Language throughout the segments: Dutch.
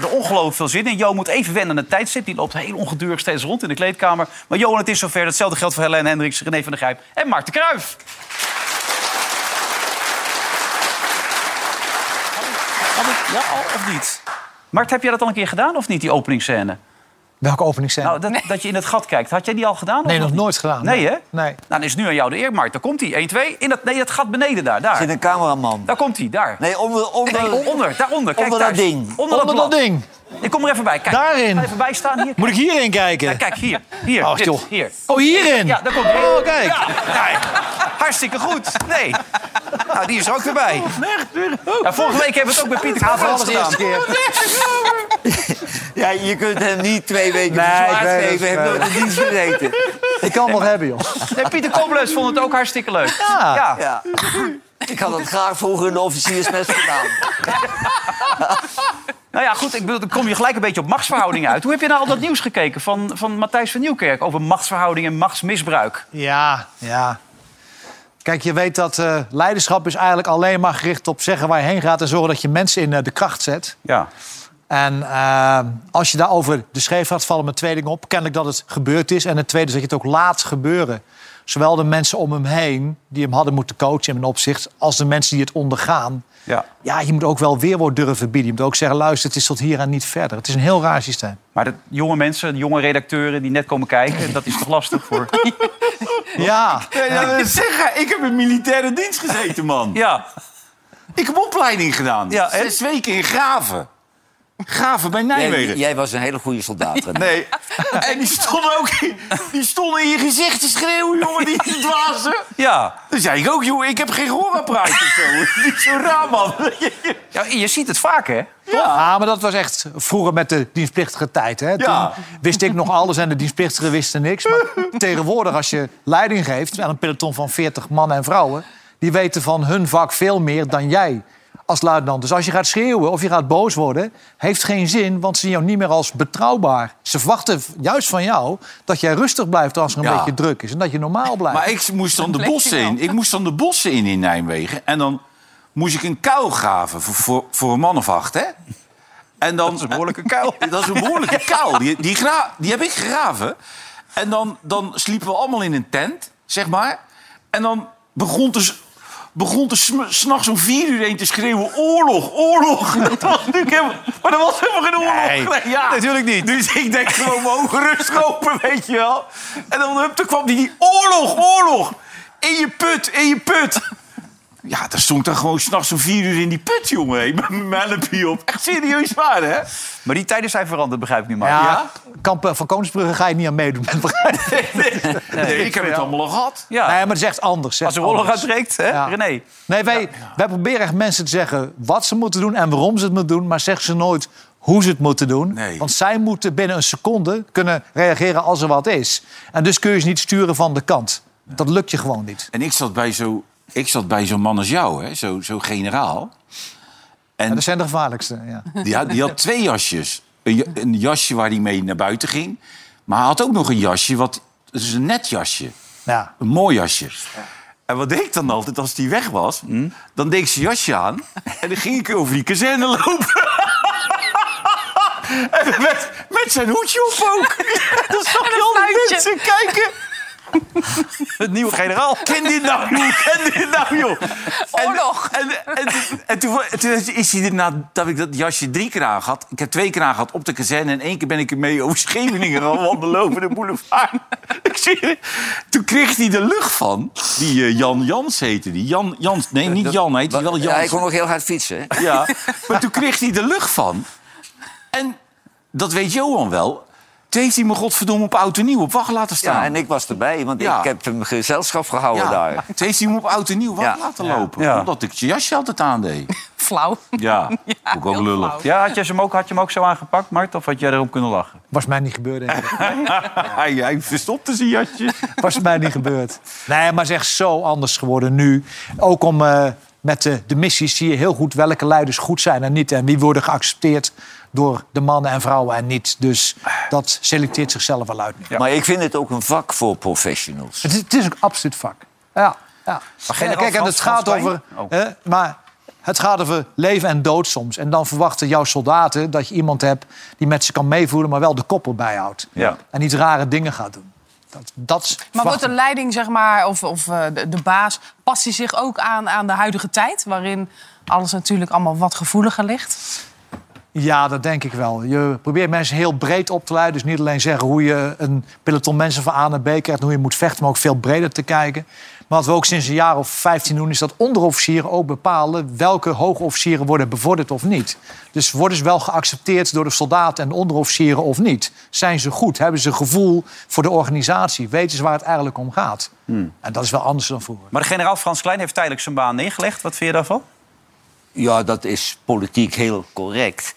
hebben er ongelooflijk veel zin in. Jo moet even wennen aan het tijdstip. Die loopt heel ongedurig steeds rond in de kleedkamer. Maar Johan, het is zover. Hetzelfde geldt voor Helene Hendricks, René van der Grijp en Marten Kruijf. Ja, al of niet? Mart, heb jij dat al een keer gedaan of niet, die openingsscène? Welke openingsscène? Nou, dat, dat je in het gat kijkt. Had jij die al gedaan? of nee, nog niet? nooit gedaan. Nee, hè? Nee. Nou, dan is nu aan jou de eer, Mart. Daar komt hij. 1, 2. In dat, nee, dat gat beneden daar. daar. Zit een cameraman. Daar komt hij, daar. Nee, onder, onder, Nee, onder, daaronder. Kijk, onder daar. dat ding. Onder, Onder dat ding. Ik kom er even bij. Kijk. Daarin. Ga even bij staan. Hier. Moet ik hierin kijken? Ja, kijk, hier. Hier. Oh, dit, hier. Oh, hierin? Ja, daar komt hij. Oh, kijk. Ja, nee. Hartstikke goed. Nee. Nou, die is er ook weer bij. Ja, vorige week hebben we het ook met Pieter eerste gedaan. keer. Ja, je kunt hem niet twee weken Nee, verzwaard ik weet het, geven. Hij heeft nooit dienst gezeten. Ik kan wat hebben, joh. Nee, Pieter Koblenz vond het ook hartstikke leuk. Ja. Ja. Ja. Ik had het graag vroeger in de officiersmes gedaan. Nou ja, goed, ik bedoel, dan kom je gelijk een beetje op machtsverhoudingen uit. Hoe heb je nou al dat nieuws gekeken van, van Matthijs van Nieuwkerk... over machtsverhoudingen en machtsmisbruik? Ja, ja. Kijk, je weet dat eh, leiderschap is eigenlijk alleen maar gericht op zeggen waar je heen gaat... en zorgen dat je mensen in eh, de kracht zet. Ja. En eh, als je daarover de scheef gaat, vallen me twee dingen op. Kennelijk dat het gebeurd is. En het tweede is dat je het ook laat gebeuren. Zowel de mensen om hem heen, die hem hadden moeten coachen in een opzicht... als de mensen die het ondergaan. Ja. Ja, je moet ook wel weerwoord durven bieden. Je moet ook zeggen, luister, het is tot hier en niet verder. Het is een heel raar systeem. Maar de jonge mensen, de jonge redacteuren die net komen kijken... dat is toch lastig voor... Ja, Ja, zeg, ik heb in militaire dienst gezeten, man. Ja, Ik heb opleiding gedaan. Ja, en? Zes weken in Graven. Graven bij Nijmegen. jij was een hele goede soldaat. Nee. En die stonden ook in, die stonden in je gezicht te schreeuwen, jongen, die dwazen. ja. Dan zei ik ook, joh, ik heb geen gehoorapparaat of zo. Is zo raar, man. ja je ziet het vaak, hè? Ah, maar dat was echt vroeger met de dienstplichtige tijd. Hè? Ja. Toen wist ik nog alles en de dienstplichtigen wisten niks. Maar tegenwoordig, als je leiding geeft aan een peloton van 40 mannen en vrouwen... die weten van hun vak veel meer dan jij als luitenant. Dus als je gaat schreeuwen of je gaat boos worden... heeft geen zin, want ze zien jou niet meer als betrouwbaar. Ze verwachten juist van jou dat jij rustig blijft als er een Ja. beetje druk is... en dat je normaal blijft. Maar ik moest dan de bossen in. Ik moest dan de bossen in in Nijmegen. En dan moest ik een kuil graven voor, voor, voor een man of acht, hè? En dan, dat is een behoorlijke kuil. Dat is een behoorlijke kuil. Die, die, gra, die heb ik gegraven. En dan, dan sliepen we allemaal in een tent, zeg maar. En dan begon te, begon te sm- s'nachts om vier uur heen te schreeuwen... oorlog, oorlog. Dat was natuurlijk helemaal, maar dat was helemaal geen oorlog. Nee, ja. natuurlijk niet. Dus ik denk gewoon mijn ogen rustig open, weet je wel. En dan, hup, toen kwam die oorlog, oorlog. In je put, in je put. Ja, daar stond dan gewoon s'nachts om vier uur in die put, jongen. Met mijn op. Echt serieus waar, hè? Maar die tijden zijn veranderd, begrijp ik nu maar. ja, ja? Kamp van Koningsbrugge ga je niet aan meedoen. Nee, nee, ik heb het allemaal al gehad. Ja. Nee, maar het is echt anders. Als Echt er oorlog uitbreekt, hè, Ja. René? Nee, wij, wij proberen echt mensen te zeggen wat ze moeten doen en waarom ze het moeten doen. Maar zeggen ze nooit hoe ze het moeten doen. Nee. Want zij moeten binnen een seconde kunnen reageren als er wat is. En dus kun je ze niet sturen van de kant. Dat lukt je gewoon niet. En ik zat bij zo- ik zat bij zo'n man als jou, hè? Zo'n zo generaal. En dat zijn de gevaarlijkste. Ja. Die had, die had twee jasjes. Een, ja- een jasje waar hij mee naar buiten ging. Maar hij had ook nog een jasje, wat, het is een net jasje. Ja. Een mooi jasje. En wat deed ik dan altijd als die weg was? Dan deed ik zijn jasje aan en dan ging ik over die kazerne lopen. en met, met zijn hoedje op ook. dan zag je al die mensen kijken. Het nieuwe generaal. Ken dit nou, joh? Ken dit nou, joh? En- Oorlog. En, en, en, toen, toen is hij erna dat ik dat jasje drie keer aan had. Ik heb twee keer aan gehad op de kazerne. En één keer ben ik ermee over Scheveningen gaan wandelen over de boulevard. ik zie. Toen kreeg hij de lucht van. Die eh, Jan Jans heette die. Jan Jans. Nee, niet Jan heet hij wel Ja, hij Jans. kon nog heel hard fietsen. hè? Ja, maar toen kreeg hij de lucht van. En dat weet Johan wel. Toen heeft hij me godverdomme op oud en nieuw op wacht laten staan. Ja, en ik was erbij, want Ja. ik heb hem gezelschap gehouden Ja, daar. Toen heeft hij hem op oud en nieuw wacht Ja. laten lopen. Ja. Omdat ik zijn jasje altijd aandeed. Flauw. Ja, ook ook lullig. flauw. Ja, had je, hem ook, had je hem ook zo aangepakt, Mart? Of had jij erop kunnen lachen? Was mij niet gebeurd. Hij, hij verstopte zijn jasje. Was mij niet gebeurd. Nee, maar het is echt zo anders geworden nu. Ook om eh, met de, de missies zie je heel goed welke leiders goed zijn en niet. En wie worden geaccepteerd door de mannen en vrouwen en niet. Dus dat selecteert zichzelf wel uit. Maar ik vind het ook een vak voor professionals. Het, is, het is een absoluut vak. Ja. ja. Kijk, en Frans- het gaat Frans over... Oh. hè, maar Het gaat over leven en dood soms. En dan verwachten jouw soldaten dat je iemand hebt die met ze kan meevoeren, maar wel de koppel bijhoudt. Ja. En niet rare dingen gaat doen. Dat, dat Maar wordt de leiding, zeg maar, of, of eh, de, de baas, past hij zich ook aan, aan de huidige tijd? Waarin alles natuurlijk allemaal wat gevoeliger ligt? Ja, dat denk ik wel. Je probeert mensen heel breed op te leiden. Dus niet alleen zeggen hoe je een peloton mensen van A naar B krijgt... en hoe je moet vechten, maar ook veel breder te kijken. Maar wat we ook sinds een jaar of 15 doen... is dat onderofficieren ook bepalen welke hoogofficieren worden bevorderd of niet. Dus worden ze wel geaccepteerd door de soldaten en de onderofficieren of niet? Zijn ze goed? Hebben ze gevoel voor de organisatie? Weten ze waar het eigenlijk om gaat? En dat is wel anders dan vroeger. Maar de generaal Frans Klein heeft tijdelijk zijn baan neergelegd. Wat vind je daarvan? Ja, dat is politiek heel correct.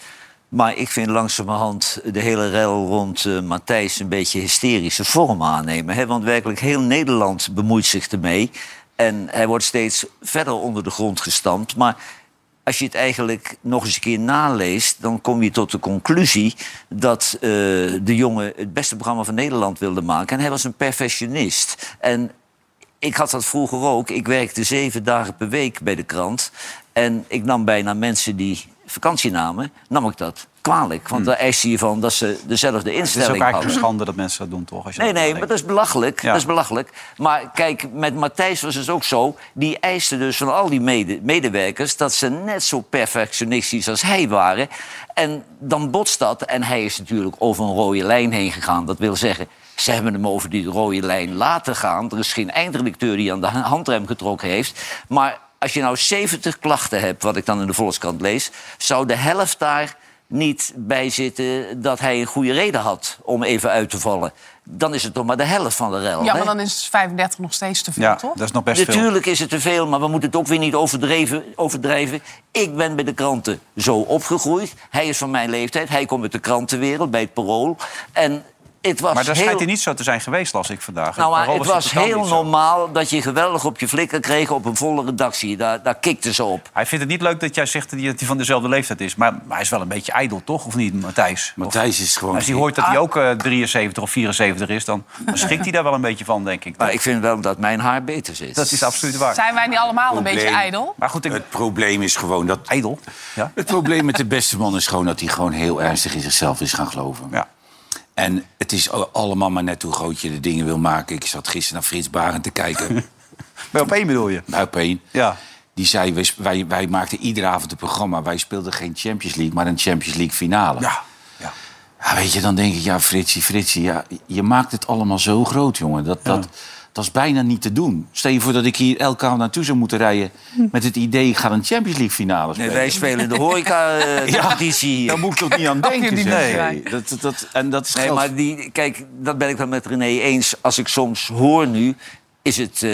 Maar ik vind langzamerhand de hele rel rond eh, Matthijs een beetje hysterische vorm aannemen. Hè? Want werkelijk heel Nederland bemoeit zich ermee. En hij wordt steeds verder onder de grond gestampt. Maar als je het eigenlijk nog eens een keer naleest... dan kom je tot de conclusie dat eh, de jongen het beste programma van Nederland wilde maken. En hij was een perfectionist. En ik had dat vroeger ook. Ik werkte zeven dagen per week bij de krant. En ik nam bijna mensen die vakantie namen, nam ik dat kwalijk. Want daar eiste je van dat ze dezelfde Het is ook instelling eigenlijk hadden. een schande dat mensen dat doen, toch? Als je Nee, dat nee, maar dat is belachelijk. Ja. Dat is belachelijk. Maar kijk, met Matthijs was het ook zo. Die eiste dus van al die mede- medewerkers... dat ze net zo perfectionistisch als hij waren. En dan botst dat. En hij is natuurlijk over een rode lijn heen gegaan. Dat wil zeggen, ze hebben hem over die rode lijn laten gaan. Er is geen eindredacteur die aan de handrem getrokken heeft. Maar als je nou 70 klachten hebt, wat ik dan in de Volkskrant lees... zou de helft daar niet bij zitten dat hij een goede reden had om even uit te vallen. Dan is het toch maar de helft van de rel. Ja, hè? maar dan is 35 nog steeds te veel, Ja, toch? dat is nog best veel. Natuurlijk is het te veel, maar we moeten het ook weer niet overdreven, overdrijven. Ik ben bij de kranten zo opgegroeid. Hij is van mijn leeftijd. Hij komt uit de krantenwereld, bij het Parool. En het was Maar dat heel... schijnt hij niet zo te zijn geweest, las ik vandaag. Nou, maar het was heel normaal dat je geweldig op je flikker kreeg op een volle redactie. Daar, daar kikten ze op. Hij vindt het niet leuk dat jij zegt dat hij van dezelfde leeftijd is. Maar, maar hij is wel een beetje ijdel, toch? Of niet, Matthijs? Matthijs is gewoon... Als hij hoort dat hij ook eh, 73 of 74 is, dan, dan schrikt hij daar wel een beetje van, denk ik. Maar ik vind wel dat mijn haar beter zit. Dat is absoluut waar. Zijn wij niet allemaal een beetje ijdel? Maar goed, ik... Het probleem is gewoon dat... ijdel? Ja. Het probleem met de beste man is gewoon dat hij gewoon heel ernstig in zichzelf is gaan geloven. ja. En het is allemaal maar net hoe groot je de dingen wil maken. Ik zat gisteren naar Frits Barend te kijken. Bij op één bedoel je? bij op één. Ja. Die zei, wij, wij, wij maakten iedere avond een programma. Wij speelden geen Champions League, maar een Champions League finale. Ja. ja. Ja, weet je, dan denk ik, ja, Fritsie, Fritsie, ja, je maakt het allemaal zo groot, jongen. Dat, dat, dat is bijna niet te doen. Stel je voor dat ik hier elke avond naartoe zou moeten rijden... met het idee, ik ga een Champions League finale Nee, spelen. wij spelen de horeca-competitie hier. Daar moet ik toch niet aan denken, niet Nee, dat, dat, dat, en dat is Nee, geld. maar die, kijk, dat ben ik wel met René eens. Als ik soms hoor nu, is het eh,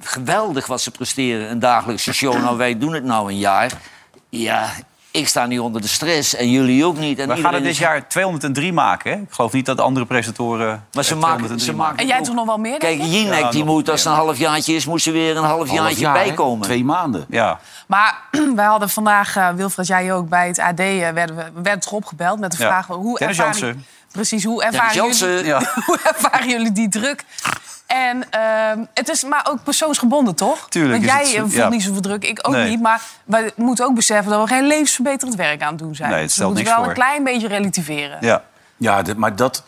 geweldig wat ze presteren. Een dagelijkse show. Nou, wij doen het nou een jaar. Ja, ik sta niet onder de stress en jullie ook niet. En We gaan het dit is- jaar 203 maken. Hè? Ik geloof niet dat andere presentatoren... Maar ze maken, 203 ze maken En jij toch nog wel meer, Kijk? Jinek Ja, die moet, als het een halfjaartje is, moet ze weer een halfjaartje Half jaar, bijkomen. Twee maanden. Ja. Maar wij hadden vandaag, eh, Wilfred, jij ook, bij het AD... eh, werden we, we werden erop gebeld met de Ja. vraag... Hoe ervaren. Precies, hoe ervaren, jullie, Ja. hoe ervaren jullie die druk? En ehm, het is maar ook persoonsgebonden, toch? Tuurlijk Want is jij het- eh, voelt ja. niet zoveel druk, ik ook Nee. niet. Maar we moeten ook beseffen dat we geen levensverbeterend werk aan het doen zijn. Nee, het dus we stelt moeten niks wel voor. een klein beetje relativeren. ja. Ja, maar dat,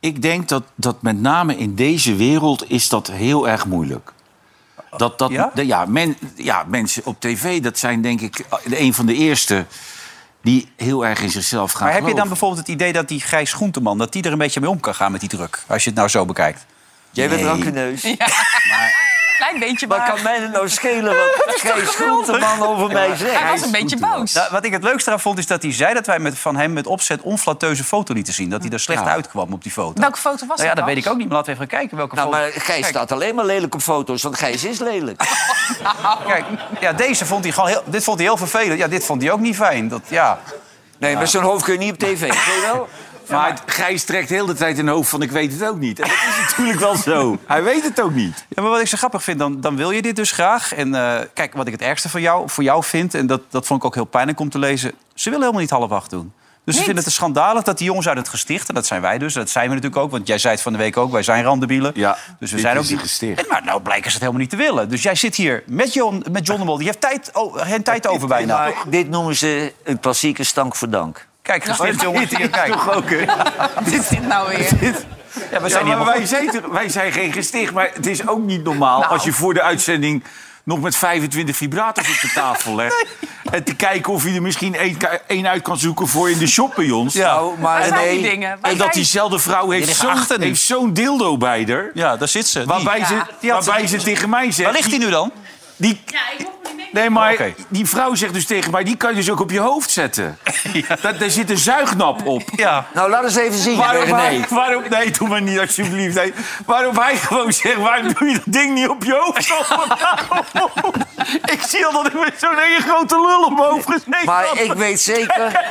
ik denk dat, dat met name in deze wereld is dat heel erg moeilijk. Dat, dat, Ja? de- ja, men, ja, mensen op tv, dat zijn denk ik een van de eerste die heel erg in zichzelf gaan Maar heb je dan bijvoorbeeld het idee dat die Gijs Groenteman... dat die er een beetje mee om kan gaan met die druk? Als je het nou zo bekijkt. Jij bent rankeneus. Klein beetje, maar, Maar kan mij het nou schelen wat Gijs Groenteman over mij zegt? hij was een beetje boos. Nou, wat ik het leukste aan vond, is dat hij zei dat wij met, van hem met opzet onflatteuze foto lieten zien. Dat hij er slecht Ja. uitkwam op die foto. Welke foto was nou ja, dat dat dan? weet ik ook niet, maar laten we even kijken welke Nou, foto. maar Gijs staat alleen maar lelijk op foto's, want Gijs is lelijk. Kijk, ja, deze vond hij gewoon heel, dit vond hij heel vervelend. Ja, dit vond hij ook niet fijn. Dat, ja. Nee, met zo'n hoofd kun je niet op tv. Weet je wel? Maar het- Gijs trekt heel de tijd een hoofd van ik weet het ook niet. En dat is natuurlijk wel zo. Hij weet het ook niet. Ja, maar wat ik zo grappig vind, dan, dan wil je dit dus graag. En eh, kijk, wat ik het ergste voor jou, voor jou vind... en dat, dat vond ik ook heel pijnlijk om te lezen... ze willen helemaal niet half acht doen. Dus ze vinden het schandalig dat die jongens uit het gesticht... en dat zijn wij dus, dat zijn we natuurlijk ook... want jij zei het van de week ook, wij zijn randebielen. Ja, dus we dit zijn ook is niet gesticht. En, maar nou blijken ze het helemaal niet te willen. Dus jij zit hier met John, met John de Mol. Die heeft tijd, oh, geen tijd over bijna. Maar dit noemen ze een klassieke stank voor dank. Kijk, gesticht jongens. Hier, kijk. Toch ook, hè? Wat is dit nou weer? Ja, we Ja, zijn maar wij, zijn wij zijn geen gesticht, maar het is ook niet normaal... Nou. als je voor de uitzending nog met 25 vibrators op de tafel legt... en te kijken of je er misschien één, uit kan zoeken voor in de shop bij ons. Ja. Nou, maar Waar zijn nee, die dingen? Waar En dat diezelfde vrouw heeft zo'n heeft zo'n dildo bij haar... Ja, daar zit ze. Waarbij, Ja. ze, Die had ze- waarbij ze tegen mij zegt... Waar ligt die nu dan? Die, nee, maar die vrouw zegt dus tegen mij... die kan je dus ook op je hoofd zetten. Dat, daar zit een zuignap op. Ja. Nou, laat eens even zien, Waarom hij, waarom, nee, doe maar niet alsjeblieft. Nee. Waarom hij gewoon zegt, waarom doe je dat ding niet op je hoofd? ik zie al dat ik met zo'n hele grote lul op mijn hoofd gesneden Maar had. ik weet zeker...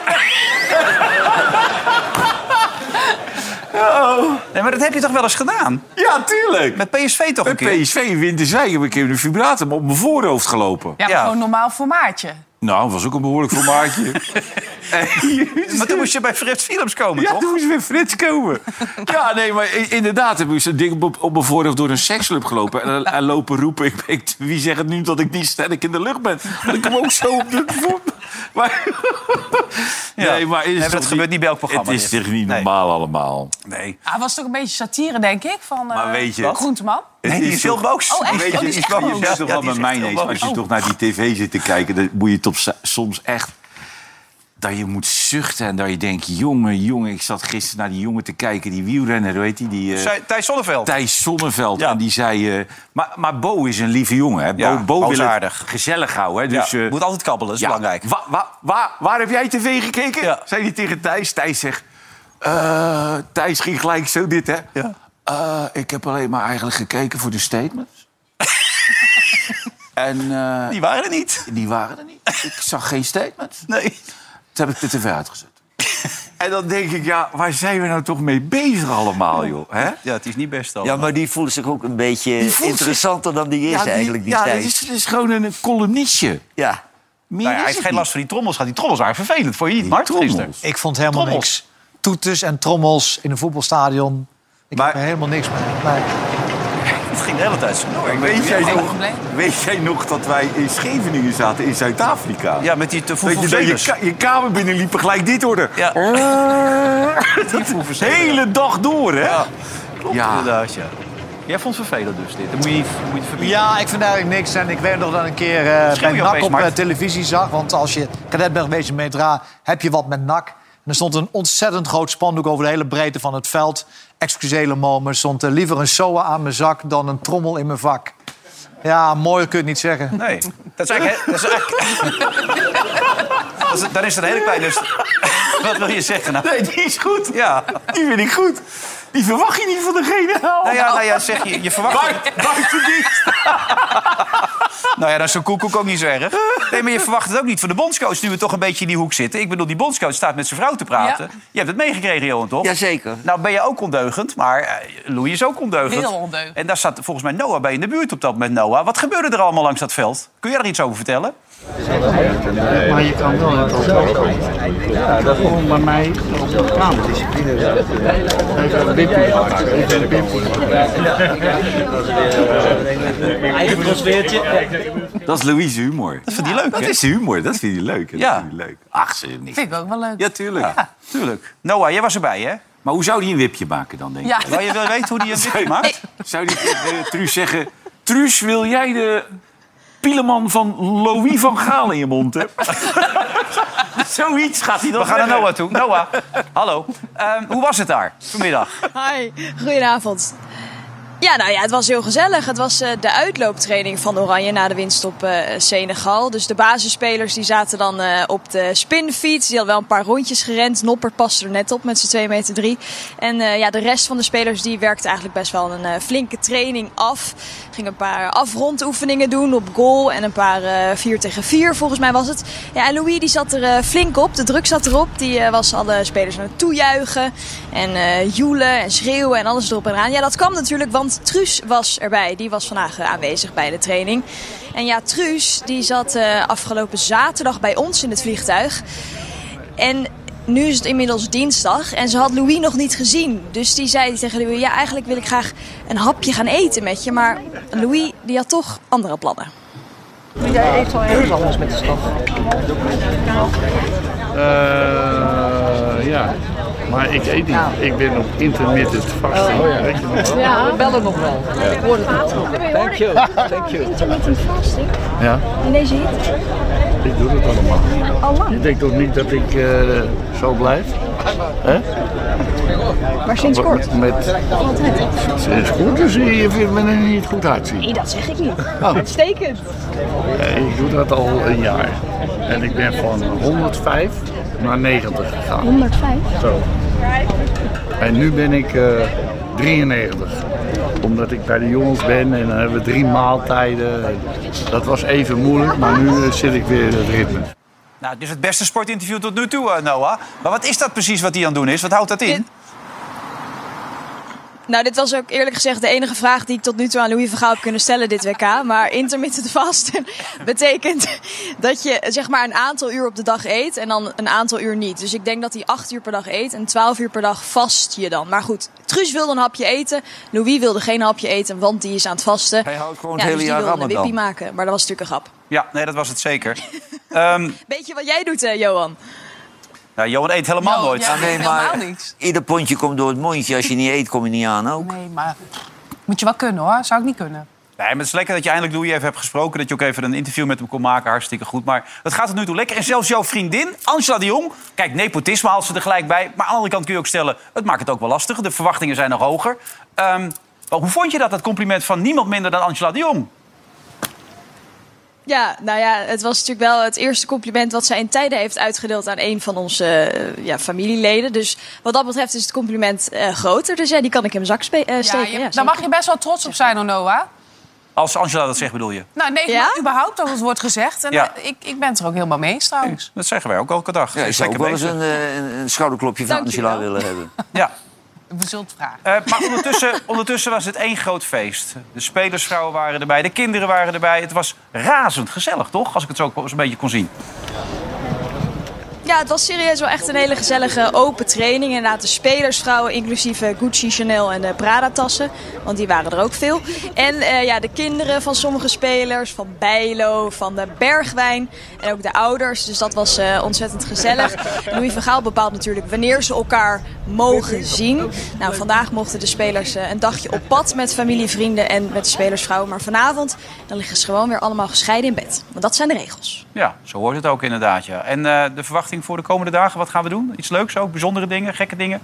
Nee, maar dat heb je toch wel eens gedaan? Ja, tuurlijk. Met PSV toch een Met keer? PSV in Winterzwijk heb ik een keer een vibrator op mijn voorhoofd gelopen. Ja, maar Ja. gewoon normaal formaatje. Nou, dat was ook een behoorlijk formaatje. Maar toen moest je bij Frits Philips komen, Ja, toch? toen moest weer Frits komen. Ja, nee, maar inderdaad heb ik zo'n ding op, op mijn voorhoofd door een seksclub gelopen. En, en lopen roepen. Ik, ik, wie zegt het nu dat ik niet sterk in de lucht ben? Want ik kom ook zo op de voor. Maar, nee, maar is Nee, maar toch dat gebeurt niet bij elk programma, Het is dit. toch niet Nee. normaal allemaal? Nee. Ah, was toch een beetje satire, denk ik, van eh Maar weet je- Groenteman? Nee, die is heel boos. Oh, echt? Weet Oh, je, die is je toch Ja, wel die is met mij. Als je toch naar die tv zit te kijken, dan moet je s- soms echt... Dat je moet zuchten en dat je denkt... Jongen, jongen, ik zat gisteren naar die jongen te kijken. Die wielrenner, hoe heet die? eh, Thijs Zonneveld. Thijs Zonneveld. Ja. En die zei... eh, maar, maar Bo is een lieve jongen. Hè? Bo, Ja, Bo wil aardig. gezellig houden. Hè? Dus, ja, eh, moet altijd kabbelen, dat is belangrijk. wa- wa- wa- waar heb jij tv gekeken? Zei hij tegen Thijs. Thijs zegt... Thijs ging gelijk zo dit, hè? Ja. Ik heb alleen maar eigenlijk gekeken voor de statements. En eh, Die waren er niet. die waren er niet. Ik zag geen statements. Nee. Toen heb ik de tv uitgezet. en dan denk ik, ja, waar zijn we nou toch mee bezig allemaal, joh? Hè? Ja, het is niet best al. Ja, maar die voelt zich ook een beetje interessanter dan die is Ja, die- eigenlijk, die ja, Thijs. is, dat is gewoon een columnistje. Ja. Meer Nou ja, hij heeft het geen niet. last van die trommels. Gaat die trommels waren vervelend. Vond je niet, Mart? trommels. Ik vond helemaal Trommels. niks. Toeters en trommels in een voetbalstadion. Ik Maar- heb er helemaal niks mee. Nee. Het ging de hele tijd zo door. Weet jij, Geen nog, probleem. weet jij nog dat wij in Scheveningen zaten, in Zuid-Afrika? Ja, met die te Dat je, dat je, voelvoelzelers. ka- je kamer binnenliep en gelijk dit hoorde. Ja. De hele dag door, hè? Ja, klopt Ja. inderdaad, ja. Jij vond het vervelend dus, dit. Dat moet je niet, moet je verbieden. Ja, ik vind eigenlijk niks. En ik weet nog dat ik een keer eh Schreeuw bij je NAC opeens, op Mart? eh, televisie zag. Want als je cadet bent geweest in Metra, heb je wat met NAC. En er stond een ontzettend groot spandoek over de hele breedte van het veld. Excusele moment. Er stond eh, liever een SOA aan mijn zak dan een trommel in mijn vak. Ja, mooier kun je het niet zeggen. Nee. Dat is eigenlijk... Dat is eigenlijk... Dat is- dan is het een hele kleine... Wat wil je zeggen nou? Nee, die is goed. Ja. Die vind ik goed. Die verwacht je niet van de generaal. Nou ja, nou ja, zeg je, je verwacht... Dienst. Nou ja, dan is zo'n koekoek ook niet zo erg. Nee, maar je verwacht het ook niet van de bondscoach... nu we toch een beetje in die hoek zitten. Ik bedoel, die bondscoach staat met zijn vrouw te praten. Ja. Je hebt het meegekregen, Johan, toch? Jazeker. Nou ben je ook ondeugend, maar eh, Louis is ook ondeugend. Heel ondeugend. En daar staat volgens mij Noah bij in de buurt op dat moment. Noah, wat gebeurde er allemaal langs dat veld? Kun jij er iets over vertellen? Maar je kan wel een kantoor Ja, dat gewoon bij mij op de kamer. Even een wimpie gemaakt. Even een wimpie. Eigen transfertje. Dat is Louise humor. Dat vind je leuk, Dat is humor, dat vind je leuk. Ja. leuk. Ach, ze niet. Vind ik ook wel leuk. Ja, tuurlijk. Ja, tuurlijk. Noah, jij was erbij, hè? Maar hoe zou die een wipje maken dan, denk je? Ja. Wil je wil weten hoe die een wipje maakt? Zou die tegen Truus zeggen... Truus, wil jij de pieleman van Louis van Gaal in je mond hebben? Zoiets gaat hij dan We gaan naar. Noah toe. Noah, hallo. Ehm, hoe was het daar vanmiddag? Hi, goedenavond. Ja, nou ja, het was heel gezellig. Het was eh, de uitlooptraining van Oranje na de winst op eh, Senegal. Dus de basisspelers die zaten dan eh, op de spinfiets. Die hadden wel een paar rondjes gerend. Nopper paste er net op met zijn 2 meter 3. En eh, ja, de rest van de spelers die werkte eigenlijk best wel een eh, flinke training af. Ging een paar afrondoefeningen doen op goal en een paar eh 4 tegen 4 volgens mij was het. Ja, en Louis die zat er eh, flink op. De druk zat erop. Die eh, was alle spelers aan het toejuichen. En eh joelen en schreeuwen en alles erop en eraan. Ja, dat kwam natuurlijk, want Truus was erbij. Die was vandaag eh, aanwezig bij de training. En ja, Truus die zat eh, afgelopen zaterdag bij ons in het vliegtuig. En nu is het inmiddels dinsdag en ze had Louis nog niet gezien. Dus die zei tegen Louis, ja, eigenlijk wil ik graag een hapje gaan eten met je. Maar Louis, die had toch andere plannen. Jij eet wel ergens anders met de stad. Eh, ja, maar ik eet niet. Ik ben op intermittent fasting. Oh, ja. Weet je nog? Ja, we bellen nog wel. Ik hoor het niet. Thank you. Thank you. Intermittent fasting? Ja, In deze hitte? ik doe het allemaal. Al lang. Je denkt toch niet dat ik eh, zo blijf? Hè? Maar sinds kort? Met, sinds kort, dus je vindt me er niet goed uitzien. Nee, dat zeg ik niet. Oh. Uitstekend. Ik doe dat al een jaar. En ik ben van 105 naar 90 gegaan. 105? Zo. En nu ben ik eh 93. Omdat ik bij de jongens ben en dan hebben we drie maaltijden. Dat was even moeilijk, maar nu eh, zit ik weer in het ritme. Nou, het is het beste sportinterview tot nu toe, eh, Noah. Maar wat is dat precies wat hij aan het doen is? Wat houdt dat in? Nou, dit was ook eerlijk gezegd de enige vraag die ik tot nu toe aan Louis van Gaal heb kunnen stellen dit WK. Maar intermittent fasten betekent dat je zeg maar een aantal uur op de dag eet en dan een aantal uur niet. Dus ik denk dat hij acht uur per dag eet en twaalf uur per dag vast je dan. Maar goed, Truus wilde een hapje eten. Louis wilde geen hapje eten, want die is aan het vasten. Hij houdt gewoon ja, het dus hele jaar wilde een wippie maken. Maar dat was natuurlijk een grap. Ja, nee, dat was het zeker. Ehm Beetje wat jij doet, eh, Johan. Nou, Johan eet helemaal nooit. ja. Nee, maar niks. ieder pondje komt door het mondje. Als je niet eet, kom je niet aan ook. Nee, maar moet je wel kunnen hoor. Zou ik niet kunnen. Nee, maar het is lekker dat je eindelijk Louis even hebt gesproken. Dat je ook even een interview met hem kon maken. Hartstikke goed. Maar het gaat tot nu toe lekker. En zelfs jouw vriendin, Angela de Jong. Kijk, nepotisme haalt ze er gelijk bij. Maar aan de andere kant kun je ook stellen... het maakt het ook wel lastig. De verwachtingen zijn nog hoger. Ehm, maar hoe vond je dat, dat compliment van niemand minder dan Angela de Jong? Ja, nou ja, het was natuurlijk wel het eerste compliment wat zij in tijden heeft uitgedeeld aan een van onze eh, ja, familieleden. Dus wat dat betreft is het compliment eh, groter. Dus ja, die kan ik in mijn zak spe- eh, Ja, steken. je- Ja, daar mag je best wel trots op zijn, hoor, Noah. Als Angela dat zegt, bedoel je? Nou, nee, Ja? überhaupt dat het wordt gezegd. En Ja. ik, ik ben het er ook helemaal mee eens trouwens. Dat zeggen wij ook elke dag. Ja, Ze ik zou ook wel eens een, een, schouderklopje van Dank je Angela willen hebben. Ja. We zullen het vragen. Eh, maar ondertussen, ondertussen was het één groot feest. De spelersvrouwen waren erbij, de kinderen waren erbij. Het was razend gezellig, toch? Als ik het zo een beetje kon zien. Ja, het was serieus wel echt een hele gezellige open training. Inderdaad, de spelersvrouwen, inclusief eh, Gucci, Chanel en de Prada-tassen. Want die waren er ook veel. En eh, ja, de kinderen van sommige spelers, van Bijlo, van de Bergwijn. En ook de ouders. Dus dat was eh, ontzettend gezellig. Louis van Gaal bepaalt natuurlijk wanneer ze elkaar mogen zien. Nou, vandaag mochten de spelers eh, een dagje op pad met familie, vrienden en met de spelersvrouwen. Maar vanavond, dan liggen ze gewoon weer allemaal gescheiden in bed. Want dat zijn de regels. Ja, zo hoort het ook inderdaad. Ja. En eh, de verwachting voor de komende dagen, wat gaan we doen? Iets leuks ook? Bijzondere dingen, gekke dingen?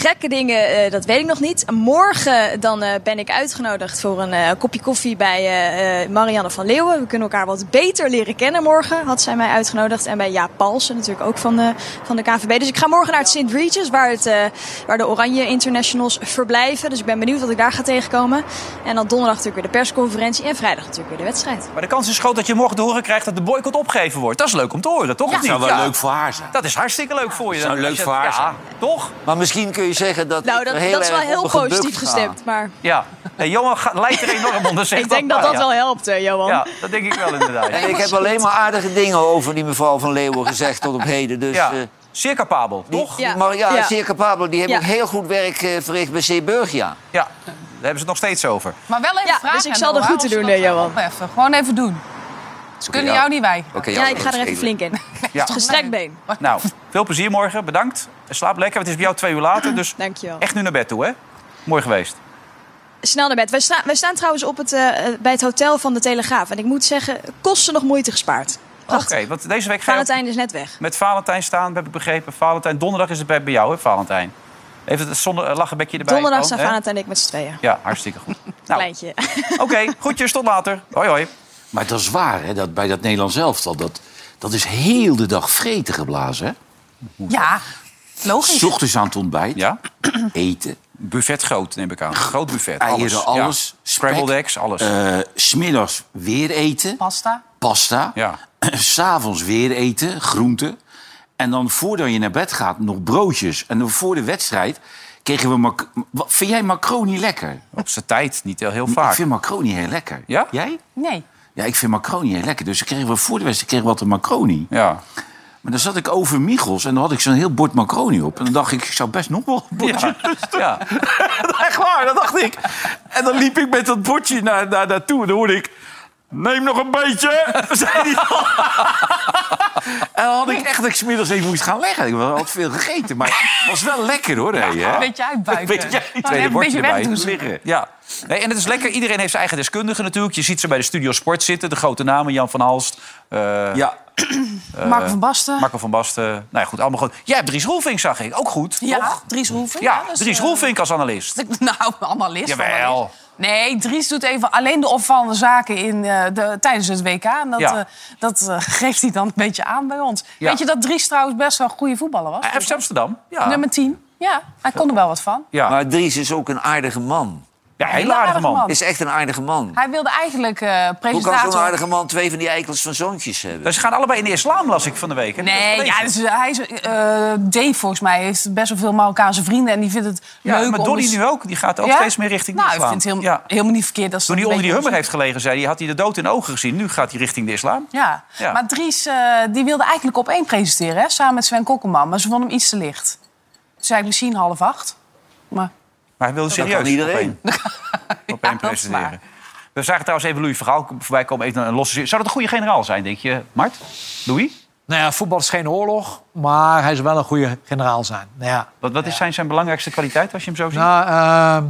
Gekke dingen, eh, dat weet ik nog niet. Morgen dan eh, ben ik uitgenodigd voor een eh, kopje koffie bij Marianne van Leeuwen. We kunnen elkaar wat beter leren kennen morgen, had zij mij uitgenodigd. En bij Jaap Palsen, natuurlijk ook van de, van de KVB. Dus ik ga morgen naar het St. Regis, waar, het, eh, waar de Oranje Internationals verblijven. Dus ik ben benieuwd wat ik daar ga tegenkomen. En dan donderdag natuurlijk weer de persconferentie. En vrijdag natuurlijk weer de wedstrijd. Maar de kans is groot dat je morgen te horen krijgt dat de boycott opgegeven wordt. Dat is leuk om te horen, toch? Ja. of niet? zou wel Ja. leuk voor haar zijn. Dat is hartstikke leuk voor je. Zou Dan- leuk voor haar Ja, zijn. toch? Maar misschien kun je zeggen dat Nou, ik dat, er heel dat is wel heel positief ga. gestemd. Maar Ja. Nee, Johan ga- lijkt er enorm onder. zeg ik denk dat dat ja. wel helpt, eh, Johan. Ja, dat denk ik wel inderdaad. En ik heb alleen maar aardige dingen over die mevrouw van Leeuwen gezegd tot op heden. Dus Ja, eh, zeer capabel, die, toch? Ja. Maar ja, Ja. zeer capabel. Die hebben Ja. ook heel goed werk eh, verricht bij Zeeburgia. Ja, daar hebben ze het nog steeds over. Maar wel even Ja, vragen. dus ik zal er goed te doen, eh, Johan. Gewoon even doen. Ze kunnen jou niet wij. Ja, ik ga er even flink in. Ja. Gestrekt been. Nou, veel plezier morgen. Bedankt. Slaap lekker. Het is bij jou twee uur later, dus Dankjewel. echt nu naar bed toe, hè? Mooi geweest. Snel naar bed. Wij, staan wij staan trouwens op het, eh, bij het hotel van de Telegraaf. En ik moet zeggen, kosten nog moeite gespaard. Oké, Prachtig. want deze week ga Valentijn is net weg. met Valentijn staan, heb ik begrepen. Valentijn, donderdag is het bij, bij jou, hè, Valentijn? Even het zonder eh, lachenbekje erbij. Donderdag hè? Valentijn en ik met z'n tweeën. Ja, hartstikke goed. Nou, Kleintje. oké, goedjes, tot later. Hoi, hoi. Maar dat is waar, hè, dat bij dat Nederlands elftal... Dat, dat is heel de dag vreten geblazen, hè? Ja, logisch. S ochtends aan het ontbijt, Ja? eten, Buffet groot, neem ik aan. Groot buffet. eieren, alles. Ja. Scrambled spek, eggs, alles. eh, smiddags weer eten, Pasta. pasta. ja. S'avonds weer eten, groenten. En dan voordat je naar bed gaat, nog broodjes. En dan voor de wedstrijd kregen we... Vind jij macaroni lekker? Op zijn tijd, niet heel, heel Ik vaak. vind macaroni heel lekker. Ja? Jij? Nee. Ja, ik vind macaroni heel lekker. Dus kregen we voor de wedstrijd kregen we wat een macaroni. Ja. Maar dan zat ik over Michels en dan had ik zo'n heel bord macaroni op. En dan dacht ik, ik zou best nog wel een bordje... Ja. Echt waar, dat dacht ik. En dan liep ik met dat bordje naar, naar, naartoe en dan hoorde ik... Neem nog een beetje, zei hij dan. En dan had ik echt dat ik 's middags even moest gaan leggen. Ik had veel gegeten, maar het was wel lekker hoor. hè, hè? Een beetje uitbuiken. Jij, Dan tweede een bordje beetje erbij. Liggen. Ja. Nee, en het is lekker. Iedereen heeft zijn eigen deskundige natuurlijk. Je ziet ze bij de Studio Sport zitten. De grote namen. Jan van Halst. eh, Ja, Marco van Basten. Marco van Basten. Nou ja, goed. Allemaal goed. Jij hebt Dries Roelvink, zag ik. Ook goed. ja, toch? Dries Roelvink. Ja, dus, Dries eh, Roelvink als analist. Nou, analist. Jawel. analist. Nee, Dries doet even alleen de opvallende zaken in, eh, de, tijdens het WK. En dat, Ja. eh, dat eh, geeft hij dan een beetje aan bij ons. Ja. Weet je dat Dries trouwens best wel een goede voetballer was? FC Amsterdam. Ja. Nummer 10. Ja, hij kon er wel wat van. Ja. Maar Dries is ook een aardige man. Ja, heel aardige man. Is echt een aardige man. Hij wilde eigenlijk eh Hoe kan presentator... zo'n aardige man twee van die eikels van zoontjes hebben? Dus ze gaan allebei in de islam, las ik van de week. Nee, ja, dus, hij is, eh, Dave volgens mij heeft best wel veel Marokkaanse vrienden... en die vindt het Ja, leuk maar Donnie eens- nu ook. Die gaat ook Ja? steeds meer richting de Nou, islam. ik vind het heel, ja. helemaal niet verkeerd. Dat ze Toen hij onder die een hummer heeft gelegen, zei hij... had hij de dood in de ogen gezien. Nu gaat hij richting de islam. Ja. Ja. maar Dries eh, die wilde eigenlijk op één presenteren, hè, samen met Sven Kokkelman. Maar ze vonden hem iets te licht. Toen zei ik misschien half acht. Maar Maar hij wilde Dat serieus kan iedereen. op één- op Ja, één dat is waar. presenteren. We zagen trouwens even Louis Verhaal voorbij komen. Even een losse zin. Zou dat een goede generaal zijn, denk je, Mart? Louis? Nou ja, voetbal is geen oorlog, maar hij zou wel een goede generaal zijn. Nou ja, Wat, wat is zijn, zijn belangrijkste kwaliteit als je hem zo ziet? Nou, ehm,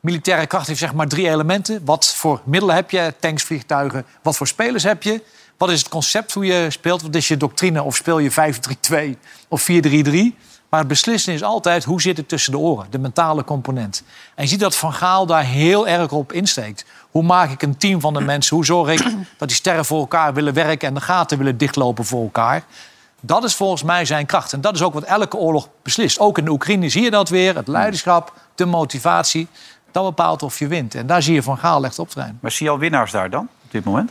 militaire kracht heeft zeg maar drie elementen. Wat voor middelen heb je? Tanks, vliegtuigen. Wat voor spelers heb je? Wat is het concept hoe je speelt? Wat is je doctrine? Of speel je 5-3-2 of 4-3-3? Maar het beslissen is altijd hoe zit het tussen de oren? De mentale component. En je ziet dat Van Gaal daar heel erg op insteekt. Hoe maak ik een team van de mensen? Hoe zorg ik dat die sterren voor elkaar willen werken... en de gaten willen dichtlopen voor elkaar? Dat is volgens mij zijn kracht. En dat is ook wat elke oorlog beslist. Ook in de Oekraïne zie je dat weer. Het leiderschap, de motivatie. Dat bepaalt of je wint. En daar zie je Van Gaal echt optreden. Maar zie je al winnaars daar dan, op dit moment?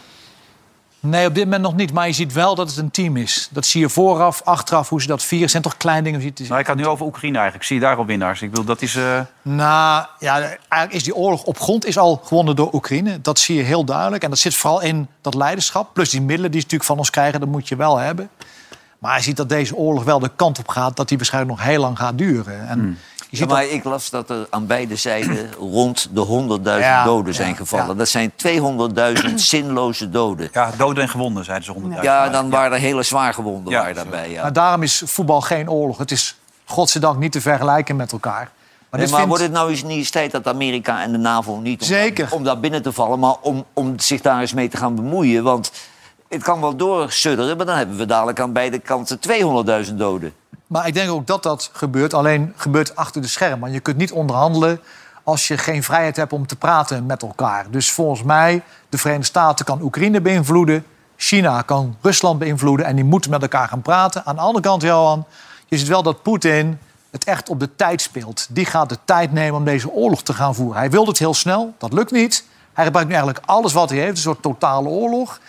Nee, op dit moment nog niet. Maar je ziet wel dat het een team is. Dat zie je vooraf, achteraf, hoe ze dat vieren. Het zijn toch kleine dingen. Ziet Nou, ik had nu over Oekraïne eigenlijk. Zie je daar al winnaars? Ik bedoel, dat is... eh, Nou, ja, eigenlijk is die oorlog op grond is al gewonnen door Oekraïne. Dat zie je heel duidelijk. En dat zit vooral in dat leiderschap. Plus die middelen die ze natuurlijk van ons krijgen, dat moet je wel hebben. Maar je ziet dat deze oorlog wel de kant op gaat... dat die waarschijnlijk nog heel lang gaat duren. En je Ja, maar dat... ik las dat er aan beide zijden rond de 100.000 Ja, doden zijn ja, gevallen. ja. Dat zijn 200.000 zinloze doden. ja, doden en gewonden, zeiden ze 100.000. Ja, dan waren er hele zwaar gewonden waren daarbij. Ja. Maar daarom is voetbal geen oorlog. Het is godzijdank niet te vergelijken met elkaar. Maar, Nee, dit maar vindt- wordt het nou eens niet eens tijd dat Amerika en de NAVO niet om, Zeker. om daar binnen te vallen, maar om, om zich daar eens mee te gaan bemoeien? Want het kan wel doorsudderen, maar dan hebben we dadelijk aan beide kanten 200.000 doden. Maar ik denk ook dat dat gebeurt. Alleen gebeurt achter de schermen. Je kunt niet onderhandelen als je geen vrijheid hebt om te praten met elkaar. Dus volgens mij, de Verenigde Staten kan Oekraïne beïnvloeden. China kan Rusland beïnvloeden. En die moeten met elkaar gaan praten. Aan de andere kant, Johan, je ziet wel dat Poetin het echt op de tijd speelt. Die gaat de tijd nemen om deze oorlog te gaan voeren. Hij wilde het heel snel, dat lukt niet. Hij gebruikt nu eigenlijk alles wat hij heeft, een soort totale oorlog.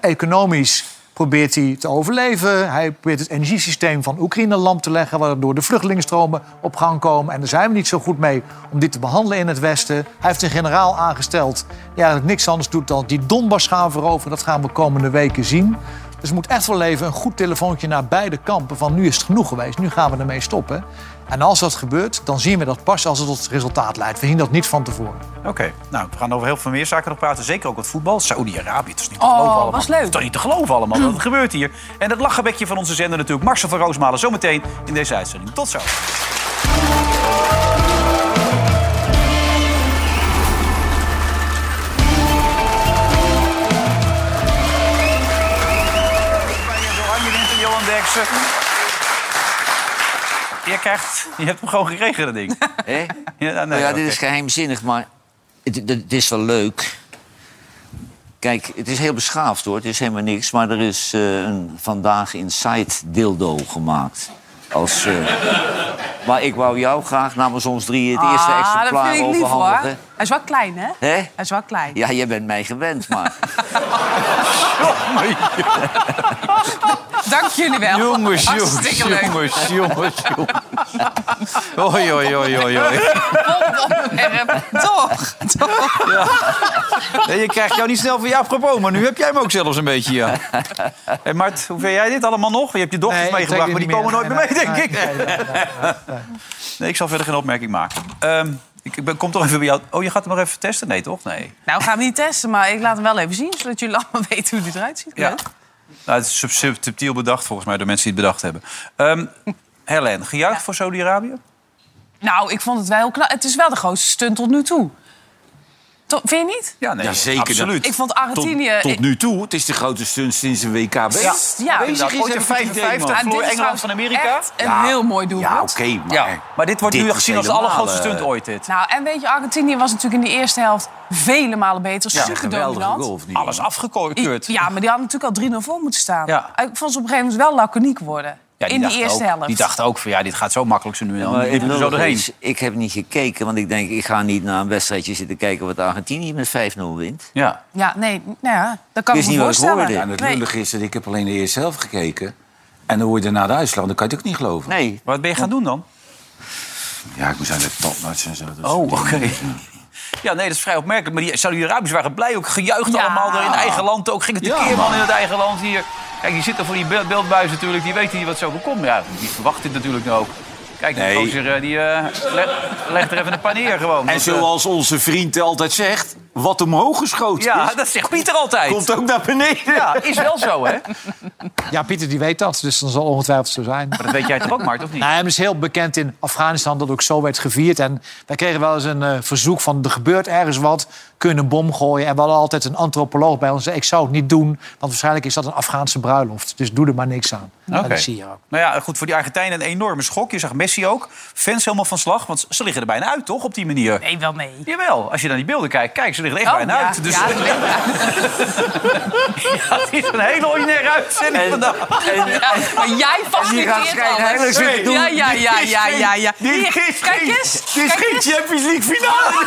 Economisch probeert hij te overleven. Hij probeert het energiesysteem van Oekraïne lamp te leggen... waardoor de vluchtelingenstromen op gang komen. En daar zijn we niet zo goed mee om dit te behandelen in het Westen. Hij heeft een generaal aangesteld die eigenlijk niks anders doet dan die Donbass gaan veroveren. Dat gaan we komende weken zien. Dus er moet echt wel even een goed telefoontje naar beide kampen... van nu is het genoeg geweest, nu gaan we ermee stoppen. En als dat gebeurt, dan zien we dat pas als het tot resultaat leidt. We zien dat niet van tevoren. Oké, nou, we gaan over heel veel meer zaken nog praten. Zeker ook wat voetbal. Saudi-Arabië, het is niet te Oh, geloven allemaal. was leuk. Het is toch niet te geloven allemaal dat het gebeurt hier. En het lachenbekje van onze zender natuurlijk. Marcel van Roosmalen zometeen in deze uitzending. Tot zo. Johan. Je krijgt... Je hebt hem gewoon gekregen, dat ding. Hè? Ja, nee, Nou ja, dit is geheimzinnig, maar het, het- het is wel leuk. Kijk, het is heel beschaafd hoor, het is helemaal niks. Maar er is eh, een vandaag Inside dildo gemaakt. Als, eh, maar ik wou jou graag namens ons drie het eerste Ah, dat exemplaar vind ik lief hoor. Hij is wel klein, hè? Hè? Hij is wel klein. Ja, jij bent mij gewend, maar... Dank jullie wel. Jongens, jongens, jongens, jongens, jongens. Oei, oei, oei, oei, oei. Volgende onderwerp. Toch, toch. Ja, je krijgt jou niet snel van Jaap Propoon, maar nu heb jij hem ook zelfs een beetje, ja. Hey Mart, hoe vind jij dit allemaal nog? Je hebt je dochters Nee, meegebracht, maar die komen nooit meer meer. mee, denk ik. nee, ik zal verder geen opmerking maken. Ehm, ik ik ben, kom toch even bij jou. Oh, je gaat hem nog even testen? Nee, toch? Nee. Nou, gaan we niet testen, maar ik laat hem wel even zien... zodat jullie allemaal weten hoe hij eruit ziet. Ja. Nou, het is sub- sub- subtiel bedacht volgens mij door mensen die het bedacht hebben. Ehm Helen, gejuicht voor Saudi-Arabië? Nou, ik vond het wel heel knap. Het is wel de grootste stunt tot nu toe. To- vind je niet? Ja, nee, Ja, zeker. Absoluut. Ik vond Argentinië... Tot, nu toe. Het is de grootste stunt sinds een WK. Ja, ja, ik het idee, 55 man. Ah, verloor dit is Engeland van Amerika. Echt een heel mooi doelpunt. Ja, oké, maar... Ja, maar dit wordt Dit nu is gezien als de allergrootste eh, stunt ooit. Dit. Nou, en weet je, Argentinië was natuurlijk in de eerste helft vele malen beter. Ja, Super dominant. Alles afgekeurd. Ja, maar die hadden natuurlijk al 3-0 voor moeten staan. Ja. Ik vond ze op een gegeven moment wel laconiek worden. Ja, in die dachten eerste ook, helft. Die dachten ook van ja, dit gaat zo makkelijk zo nu en dan. Er zo doorheen. is, ik heb niet gekeken, want ik denk, ik ga niet naar een wedstrijdje zitten kijken wat Argentinië met 5-0 wint. Ja. Ja, nee, nou ja, dat kan ik me voorstellen. Ja, en het Nee. lullige is dat ik heb alleen de eerste helft gekeken. En dan word je naar Duitsland. Dan kan je het ook niet geloven. Nee, Wat ben je gaan doen dan? Ja, ik moest aan de topmatch en zo. Oh, oké. Ja, nee, dat is vrij opmerkelijk. Maar die Saudi-Arabiërs waren blij, ook gejuicht Ja. allemaal er in eigen land. Ook ging het de Ja, keerman man. in het eigen land hier. Kijk, die zitten voor die beeld- beeldbuis natuurlijk. Die weten niet wat zo overkomt. Ja, die verwacht dit natuurlijk ook. Kijk, die Nee. gozer, eh, die eh, le- legt er even een paar neer gewoon. En eh, zoals onze vriend altijd zegt, wat omhoog geschoten Ja, is, dat zegt Pieter altijd. komt ook naar beneden. Ja, is wel zo, hè? Ja, Pieter die weet dat, dus dan zal ongetwijfeld zo zijn. Maar dat weet jij toch ook, Mart, of niet? Nou, het is heel bekend in Afghanistan dat ook zo werd gevierd. En wij kregen wel eens een verzoek van er gebeurt ergens wat, kun je een bom gooien. En we hadden altijd een antropoloog bij ons. Ik zou het niet doen, want waarschijnlijk is dat een Afghaanse bruiloft. Dus doe er maar niks aan. Oké. Dat zie je ook. Nou ja, goed, voor die Argentijnen een enorme schok. Je zag Messi ook. Fans helemaal van slag, want ze liggen er bijna uit, toch, op die manier? Nee, wel nee. Jawel, als je naar die beelden kijkt. Kijk, ze liggen er echt Oh, bijna ja, uit. Dus ja, Ja, het is een hele ordinaire uitzending vandaag. Maar jij faciliteert alles. zitten doen. Ja, ja, ja, ja, ja, ja. Hier, kijk eens. Dit is geen. Champions League finale.